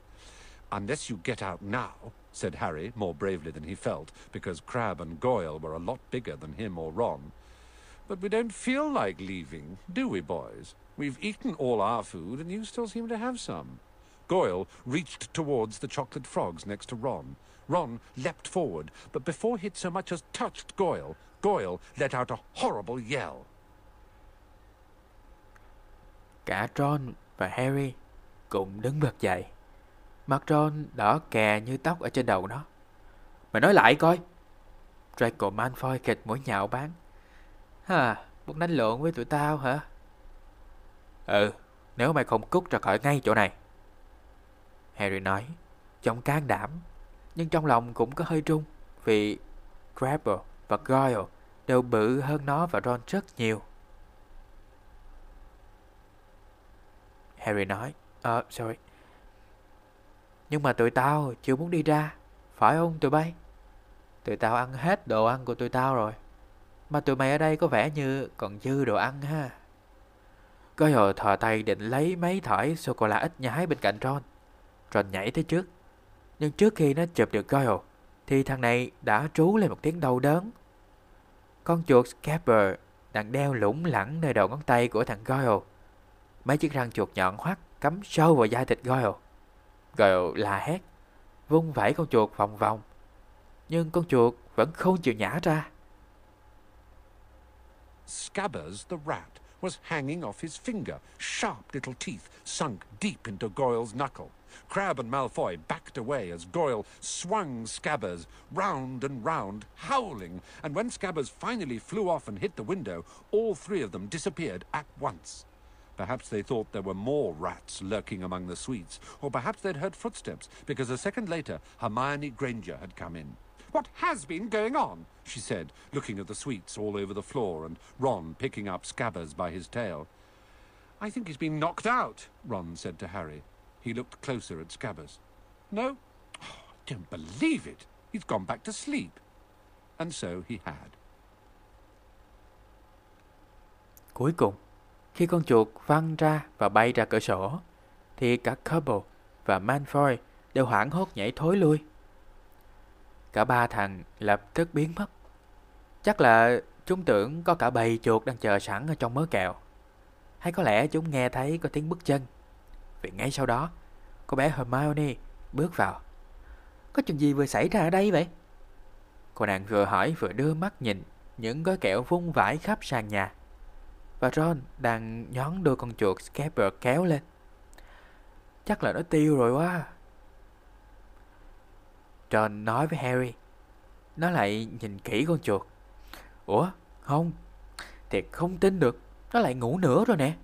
Unless you get out now, said Harry, more bravely than he felt, because Crab and Goyle were a lot bigger than him or Ron. But we don't feel like leaving, do we, boys? We've eaten all our food, and you still seem to have some. Goyle reached towards the chocolate frogs next to Ron. Ron leapt forward, but before he'd so much as touched Goyle, Goyle let out a horrible yell. Cả Ron và Harry cũng đứng bật dậy. Mặt Ron đỏ kè như tóc ở trên đầu nó. Mày nói lại coi. Draco Malfoy kịch mũi nhạo bán. Hả, muốn đánh lộn với tụi tao hả? Ừ, nếu mày không cút ra khỏi ngay chỗ này. Harry nói, trong can đảm, nhưng trong lòng cũng có hơi trung, vì Crabbe và Goyle đều bự hơn nó và Ron rất nhiều. Harry nói, Ờ, à, sorry. Nhưng mà tụi tao chưa muốn đi ra, phải không tụi bay? Tụi tao ăn hết đồ ăn của tụi tao rồi. Mà tụi mày ở đây có vẻ như còn dư đồ ăn ha. Goyle thò tay định lấy mấy thỏi sô-cô-la ít nhái bên cạnh Ron. Ron nhảy tới trước. Nhưng trước khi nó chụp được Goyle, thì thằng này đã trú lên một tiếng đau đớn. Con chuột Scabber đang đeo lủng lẳng nơi đầu ngón tay của thằng Goyle. Mấy chiếc răng chuột nhọn hoắt cắm sâu vào da thịt Goyle. Goyle la hét, vung vẩy con chuột vòng vòng. Nhưng con chuột vẫn không chịu nhả ra. Scabbers the rat was hanging off his finger, sharp little teeth sunk deep into Goyle's knuckle. Crab and Malfoy backed away as Goyle swung Scabbers round and round, howling, and when Scabbers finally flew off and hit the window, all three of them disappeared at once. Perhaps they thought there were more rats lurking among the sweets, or perhaps they'd heard footsteps, because a second later Hermione Granger had come in. What has been going on? she said, looking at the sweets all over the floor and Ron picking up Scabbers by his tail. I think he's been knocked out, Ron said to Harry. He looked closer at Scabbers. No? Oh, I don't believe it. He's gone back to sleep. And so he had. Cuối cùng, khi con chuột văng ra và bay ra cửa sổ, thì cả Cobble và Manfoy đều hoảng hốt nhảy thối lui. Cả ba thằng lập tức biến mất. Chắc là chúng tưởng có cả bầy chuột đang chờ sẵn ở trong mớ kẹo. Hay có lẽ chúng nghe thấy có tiếng bước chân. Vì ngay sau đó, cô bé Hermione bước vào. Có chuyện gì vừa xảy ra ở đây vậy? Cô nàng vừa hỏi vừa đưa mắt nhìn những gói kẹo vung vãi khắp sàn nhà. Và Ron đang nhón đôi con chuột Scabber kéo lên. Chắc là nó tiêu rồi quá. Ron nói với Harry. Nó lại nhìn kỹ con chuột. Ủa, không. Thiệt không tin được. Nó lại ngủ nữa rồi nè.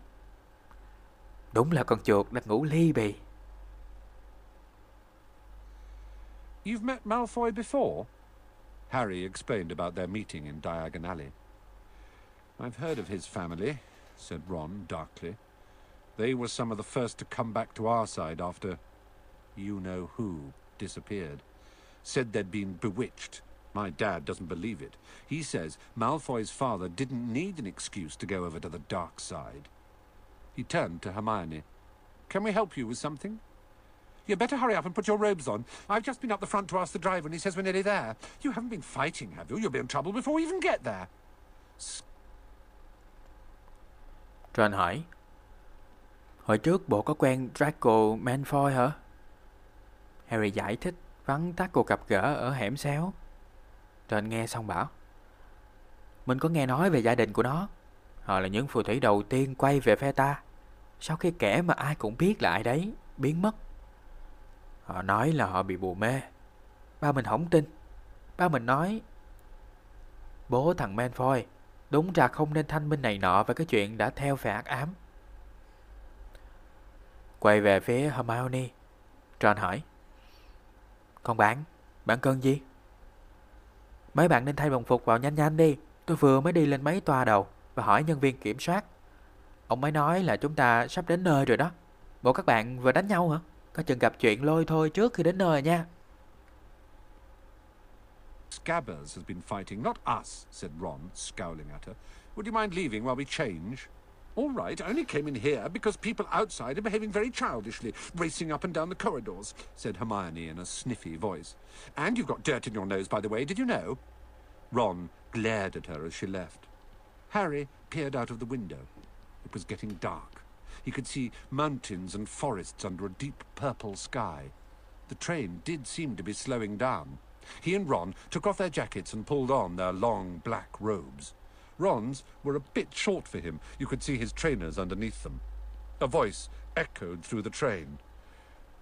Đúng là con chuột đang ngủ ly bì. You've met Malfoy before? Harry explained about their meeting in Diagon Alley. I've heard of his family, said Ron darkly. They were some of the first to come back to our side after you know who disappeared. Said they'd been bewitched. My dad doesn't believe it. He says Malfoy's father didn't need an excuse to go over to the dark side. He turned to Hermione. Can we help you with something? You'd better hurry up and put your robes on. I've just been up the front to ask the driver, and he says we're nearly there. You haven't been fighting, have you? You'll be in trouble before we even get there. Ron hỏi. Hồi trước bộ có quen Draco Malfoy hả? Harry giải thích vắn tắt cuộc gặp gỡ ở hẻm xéo. Ron nghe xong bảo. Mình có nghe nói về gia đình của nó. Họ là những phù thủy đầu tiên quay về phe ta. Sau khi kẻ mà ai cũng biết là ai đấy, biến mất. Họ nói là họ bị bù mê. Ba mình không tin. Ba mình nói, Bố thằng Malfoy Đúng ra không nên thanh minh này nọ Về cái chuyện đã theo về ác ám. Quay về phía Hermione. Ron hỏi Còn bạn, bạn cần gì? Mấy bạn nên thay đồng phục vào nhanh nhanh đi. Tôi vừa mới đi lên mấy tòa đầu Và hỏi nhân viên kiểm soát. Ông mới nói là chúng ta sắp đến nơi rồi đó. Bộ các bạn vừa đánh nhau hả? Có chừng gặp chuyện lôi thôi trước khi đến nơi nha. Scabbers has been fighting, not us, said Ron, scowling at her. Would you mind leaving while we change? All right, I only came in here because people outside are behaving very childishly, racing up and down the corridors, said Hermione in a sniffy voice. And you've got dirt in your nose, by the way, did you know? Ron glared at her as she left. Harry peered out of the window. It was getting dark. He could see mountains and forests under a deep purple sky. The train did seem to be slowing down. He and Ron took off their jackets and pulled on their long black robes. Ron's were a bit short for him. You could see his trainers underneath them. A voice echoed through the train.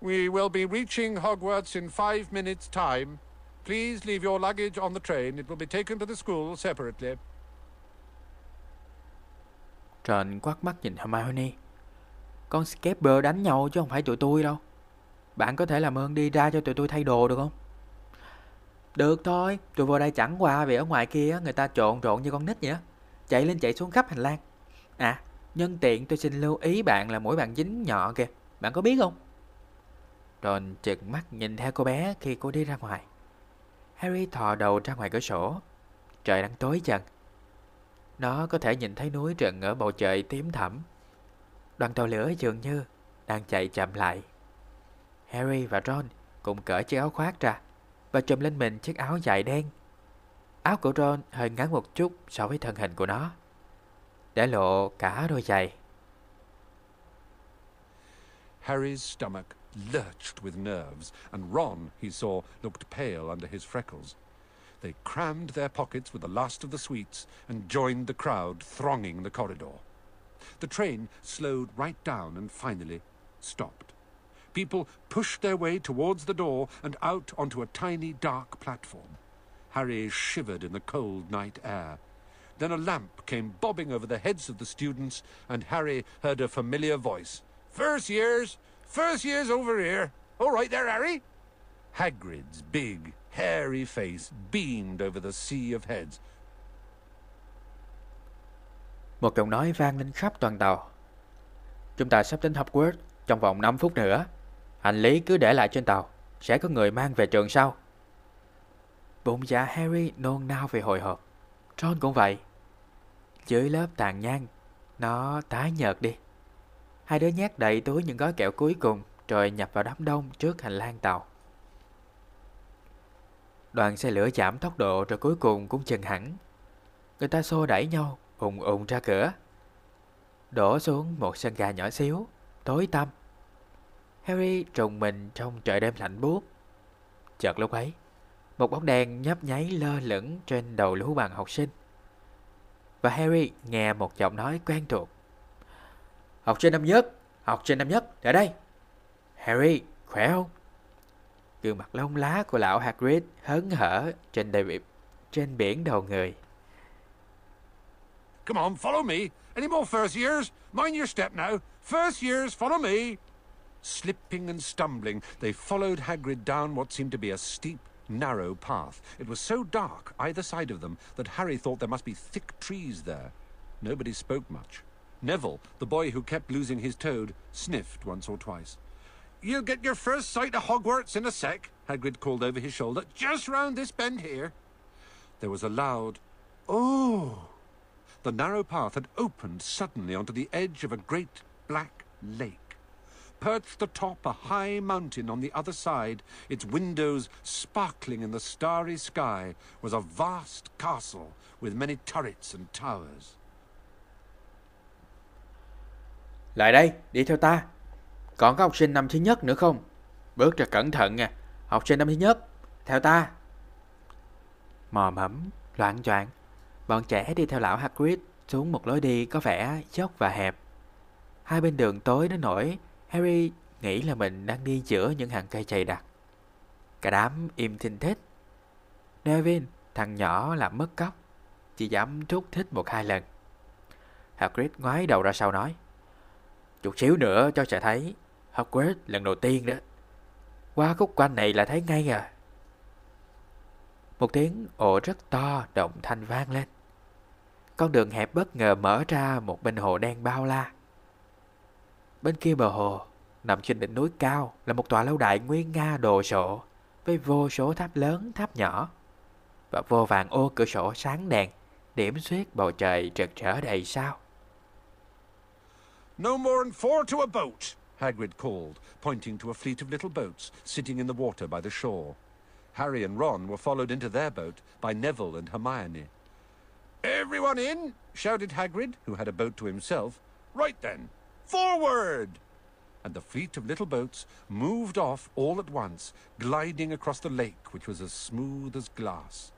We will be reaching Hogwarts in five minutes' time. Please leave your luggage on the train. It will be taken to the school separately. Ron quát mắt nhìn Hermione. Con Scaber đánh nhau chứ không phải tụi tôi đâu. Bạn có thể làm ơn đi ra cho tụi tôi thay đồ được không? Được thôi, tôi vô đây chẳng qua vì ở ngoài kia người ta trộn rộn như con nít vậy đó. Chạy lên chạy xuống khắp hành lang. À, nhân tiện tôi xin lưu ý bạn là mỗi bạn dính nhỏ kìa. Bạn có biết không? Ron chừng mắt nhìn theo cô bé khi cô đi ra ngoài. Harry thò đầu ra ngoài cửa sổ. Trời đang tối dần. Nó có thể nhìn thấy núi rừng ở bầu trời tím thẳm. Đoàn tàu lửa dường như đang chạy chậm lại. Harry và Ron cùng cởi chiếc áo khoác ra và trùm lên mình chiếc áo dài đen. Áo của Ron hơi ngắn một chút so với thân hình của nó, để lộ cả đôi giày. Harry's stomach lurched with nerves, and Ron, he saw, looked pale under his freckles. They crammed their pockets with the last of the sweets and joined the crowd thronging the corridor. The train slowed right down and finally stopped. People pushed their way towards the door and out onto a tiny dark platform. Harry shivered in the cold night air. Then a lamp came bobbing over the heads of the students, and Harry heard a familiar voice. First years! First years over here! All right there, Harry! Hagrid's big, hairy face beamed over the sea of heads. Một giọng nói vang lên khắp toàn tàu. Chúng ta sắp đến Hogwarts trong vòng 5 phút nữa. Hành lý cứ để lại trên tàu, sẽ có người mang về trường sau. Bụng dạ Harry nôn nao về hồi hộp. Ron cũng vậy. Dưới lớp tàn nhang, nó tái nhợt đi. Hai đứa nhét đầy túi những gói kẹo cuối cùng rồi nhập vào đám đông trước hành lang tàu. Đoàn xe lửa giảm tốc độ rồi cuối cùng cũng chừng hẳn. Người ta xô đẩy nhau, ùng ùng ra cửa. Đổ xuống một sân gà nhỏ xíu, tối tăm. Harry trùng mình trong trời đêm lạnh buốt. Chợt lúc ấy, một bóng đèn nhấp nháy lơ lửng trên đầu lũ bằng học sinh. Và Harry nghe một giọng nói quen thuộc. Học sinh năm nhất, học sinh năm nhất, ở đây. Harry, khỏe không? Gương mặt lông lá của lão Hagrid hớn hở trên đầy trên biển đầu người. Come on, follow me. Any more first years? Mind your step now. First years, follow me. Slipping and stumbling, they followed Hagrid down what seemed to be a steep, narrow path. It was so dark either side of them that Harry thought there must be thick trees there. Nobody spoke much. Neville, the boy who kept losing his toad, sniffed once or twice. You'll get your first sight of Hogwarts in a sec, Hagrid called over his shoulder, just round this bend here. There was a loud, oh! The narrow path had opened suddenly onto the edge of a great black lake. Perched atop a high mountain on the other side, its windows sparkling in the starry sky, was a vast castle with many turrets and towers. Lại đây, đi theo ta. Còn có học sinh năm thứ nhất nữa không? Bước cho cẩn thận nha. Học sinh năm thứ nhất, theo ta. Mò mẫm, loạn choạng, bọn trẻ đi theo lão Hagrid xuống một lối đi có vẻ dốc và hẹp. Hai bên đường tối đến nổi Harry nghĩ là mình đang đi giữa những hàng cây chày đặc. Cả đám im thinh thích. Nevin, thằng nhỏ làm mất cóc, chỉ dám thúc thích một hai lần. Hagrid ngoái đầu ra sau nói, chút xíu nữa cho sẽ thấy Hogwarts lần đầu tiên đó. Qua khúc quanh này là thấy ngay à. Một tiếng ồ rất to động thanh vang lên. Con đường hẹp bất ngờ mở ra một bên hồ đen bao la. Bên kia bờ hồ, nằm trên đỉnh núi cao là một tòa lâu đài nguyên nga đồ sộ với vô số tháp lớn, tháp nhỏ và vô vàng ô cửa sổ sáng đèn điểm xuyết bầu trời rực rỡ đầy sao. No more than four to a boat, Hagrid called, pointing to a fleet of little boats sitting in the water by the shore. Harry and Ron were followed into their boat by Neville and Hermione. Everyone in, shouted Hagrid, who had a boat to himself. Right then, Forward! And the fleet of little boats moved off all at once, gliding across the lake, which was as smooth as glass.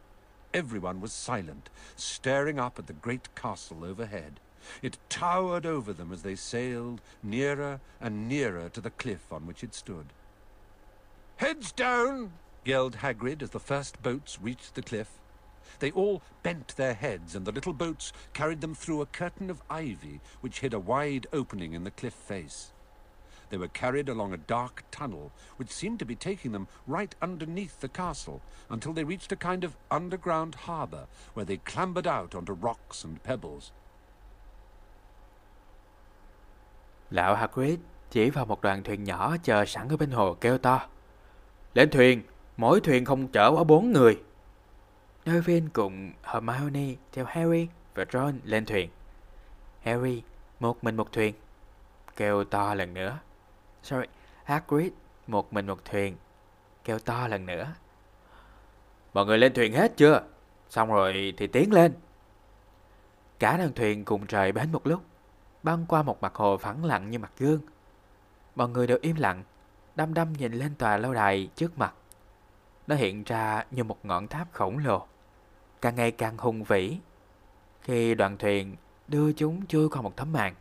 Everyone was silent, staring up at the great castle overhead. It towered over them as they sailed nearer and nearer to the cliff on which it stood. Heads down! yelled Hagrid as the first boats reached the cliff. They all bent their heads, and the little boats carried them through a curtain of ivy which hid a wide opening in the cliff face. They were carried along a dark tunnel, which seemed to be taking them right underneath the castle, until they reached a kind of underground harbour, where they clambered out onto rocks and pebbles. Lão Hagrid chỉ vào một đoàn thuyền nhỏ chờ sẵn ở bên hồ kêu to. Lên thuyền, mỗi thuyền không chở quá bốn người. Neville cùng Hermione theo Harry và Ron lên thuyền. Harry một mình một thuyền. Kêu to lần nữa. Sorry, Hagrid một mình một thuyền. Kêu to lần nữa. Mọi người lên thuyền hết chưa? Xong rồi thì tiến lên. Cả đoàn thuyền cùng trời bến một lúc, băng qua một mặt hồ phẳng lặng như mặt gương. Mọi người đều im lặng, đăm đăm nhìn lên tòa lâu đài trước mặt. Nó hiện ra như một ngọn tháp khổng lồ càng ngày càng hùng vĩ. Khi đoàn thuyền đưa chúng chui qua một tấm màn,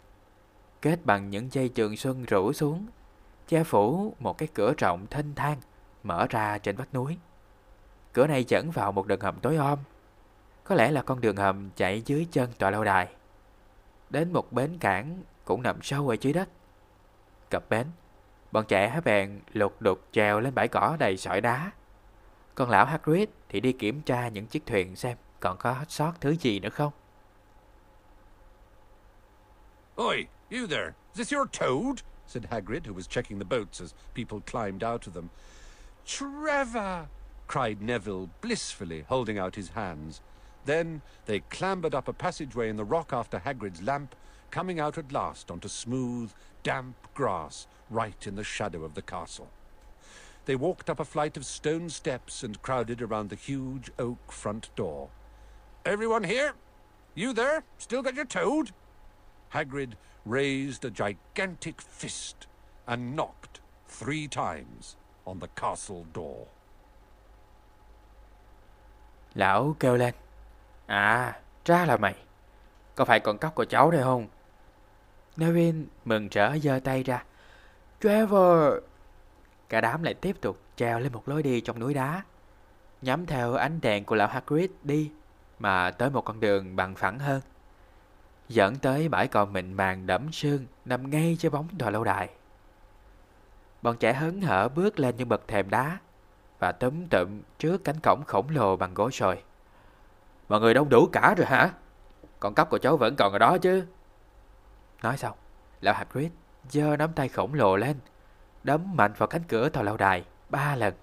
kết bằng những dây trường xuân rủ xuống, che phủ một cái cửa rộng thênh thang mở ra trên vách núi. Cửa này dẫn vào một đường hầm tối om, có lẽ là con đường hầm chạy dưới chân tòa lâu đài. Đến một bến cảng cũng nằm sâu ở dưới đất. Cập bến, bọn trẻ bèn lục đục trèo lên bãi cỏ đầy sỏi đá. Còn lão Hagrid thì đi kiểm tra những chiếc thuyền xem còn có sót thứ gì nữa không. Oi, you there. Is this your toad? said Hagrid, who was checking the boats as people climbed out of them. Trevor! cried Neville blissfully, holding out his hands. Then they clambered up a passageway in the rock after Hagrid's lamp, coming out at last onto smooth, damp grass right in the shadow of the castle. They walked up a flight of stone steps and crowded around the huge oak front door. Everyone here? You there? Still got your toad? Hagrid raised a gigantic fist and knocked three times on the castle door. Lão kêu lên. À, ra là mày. Có phải con cóc của cháu đây không? Neville mừng rỡ giơ tay ra. Trevor, Cả đám lại tiếp tục trèo lên một lối đi trong núi đá, nhắm theo ánh đèn của lão Hagrid đi mà tới một con đường bằng phẳng hơn, dẫn tới bãi cỏ mịn màng đẫm sương nằm ngay trên bóng tòa lâu đài. Bọn trẻ hớn hở bước lên những bậc thềm đá và túm tụm trước cánh cổng khổng lồ bằng gỗ sồi. Mọi người đông đủ cả rồi hả? Con cắp của cháu vẫn còn ở đó chứ? Nói xong, lão Hagrid giơ nắm tay khổng lồ lên, đấm mạnh vào cánh cửa tòa lâu đài ba lần.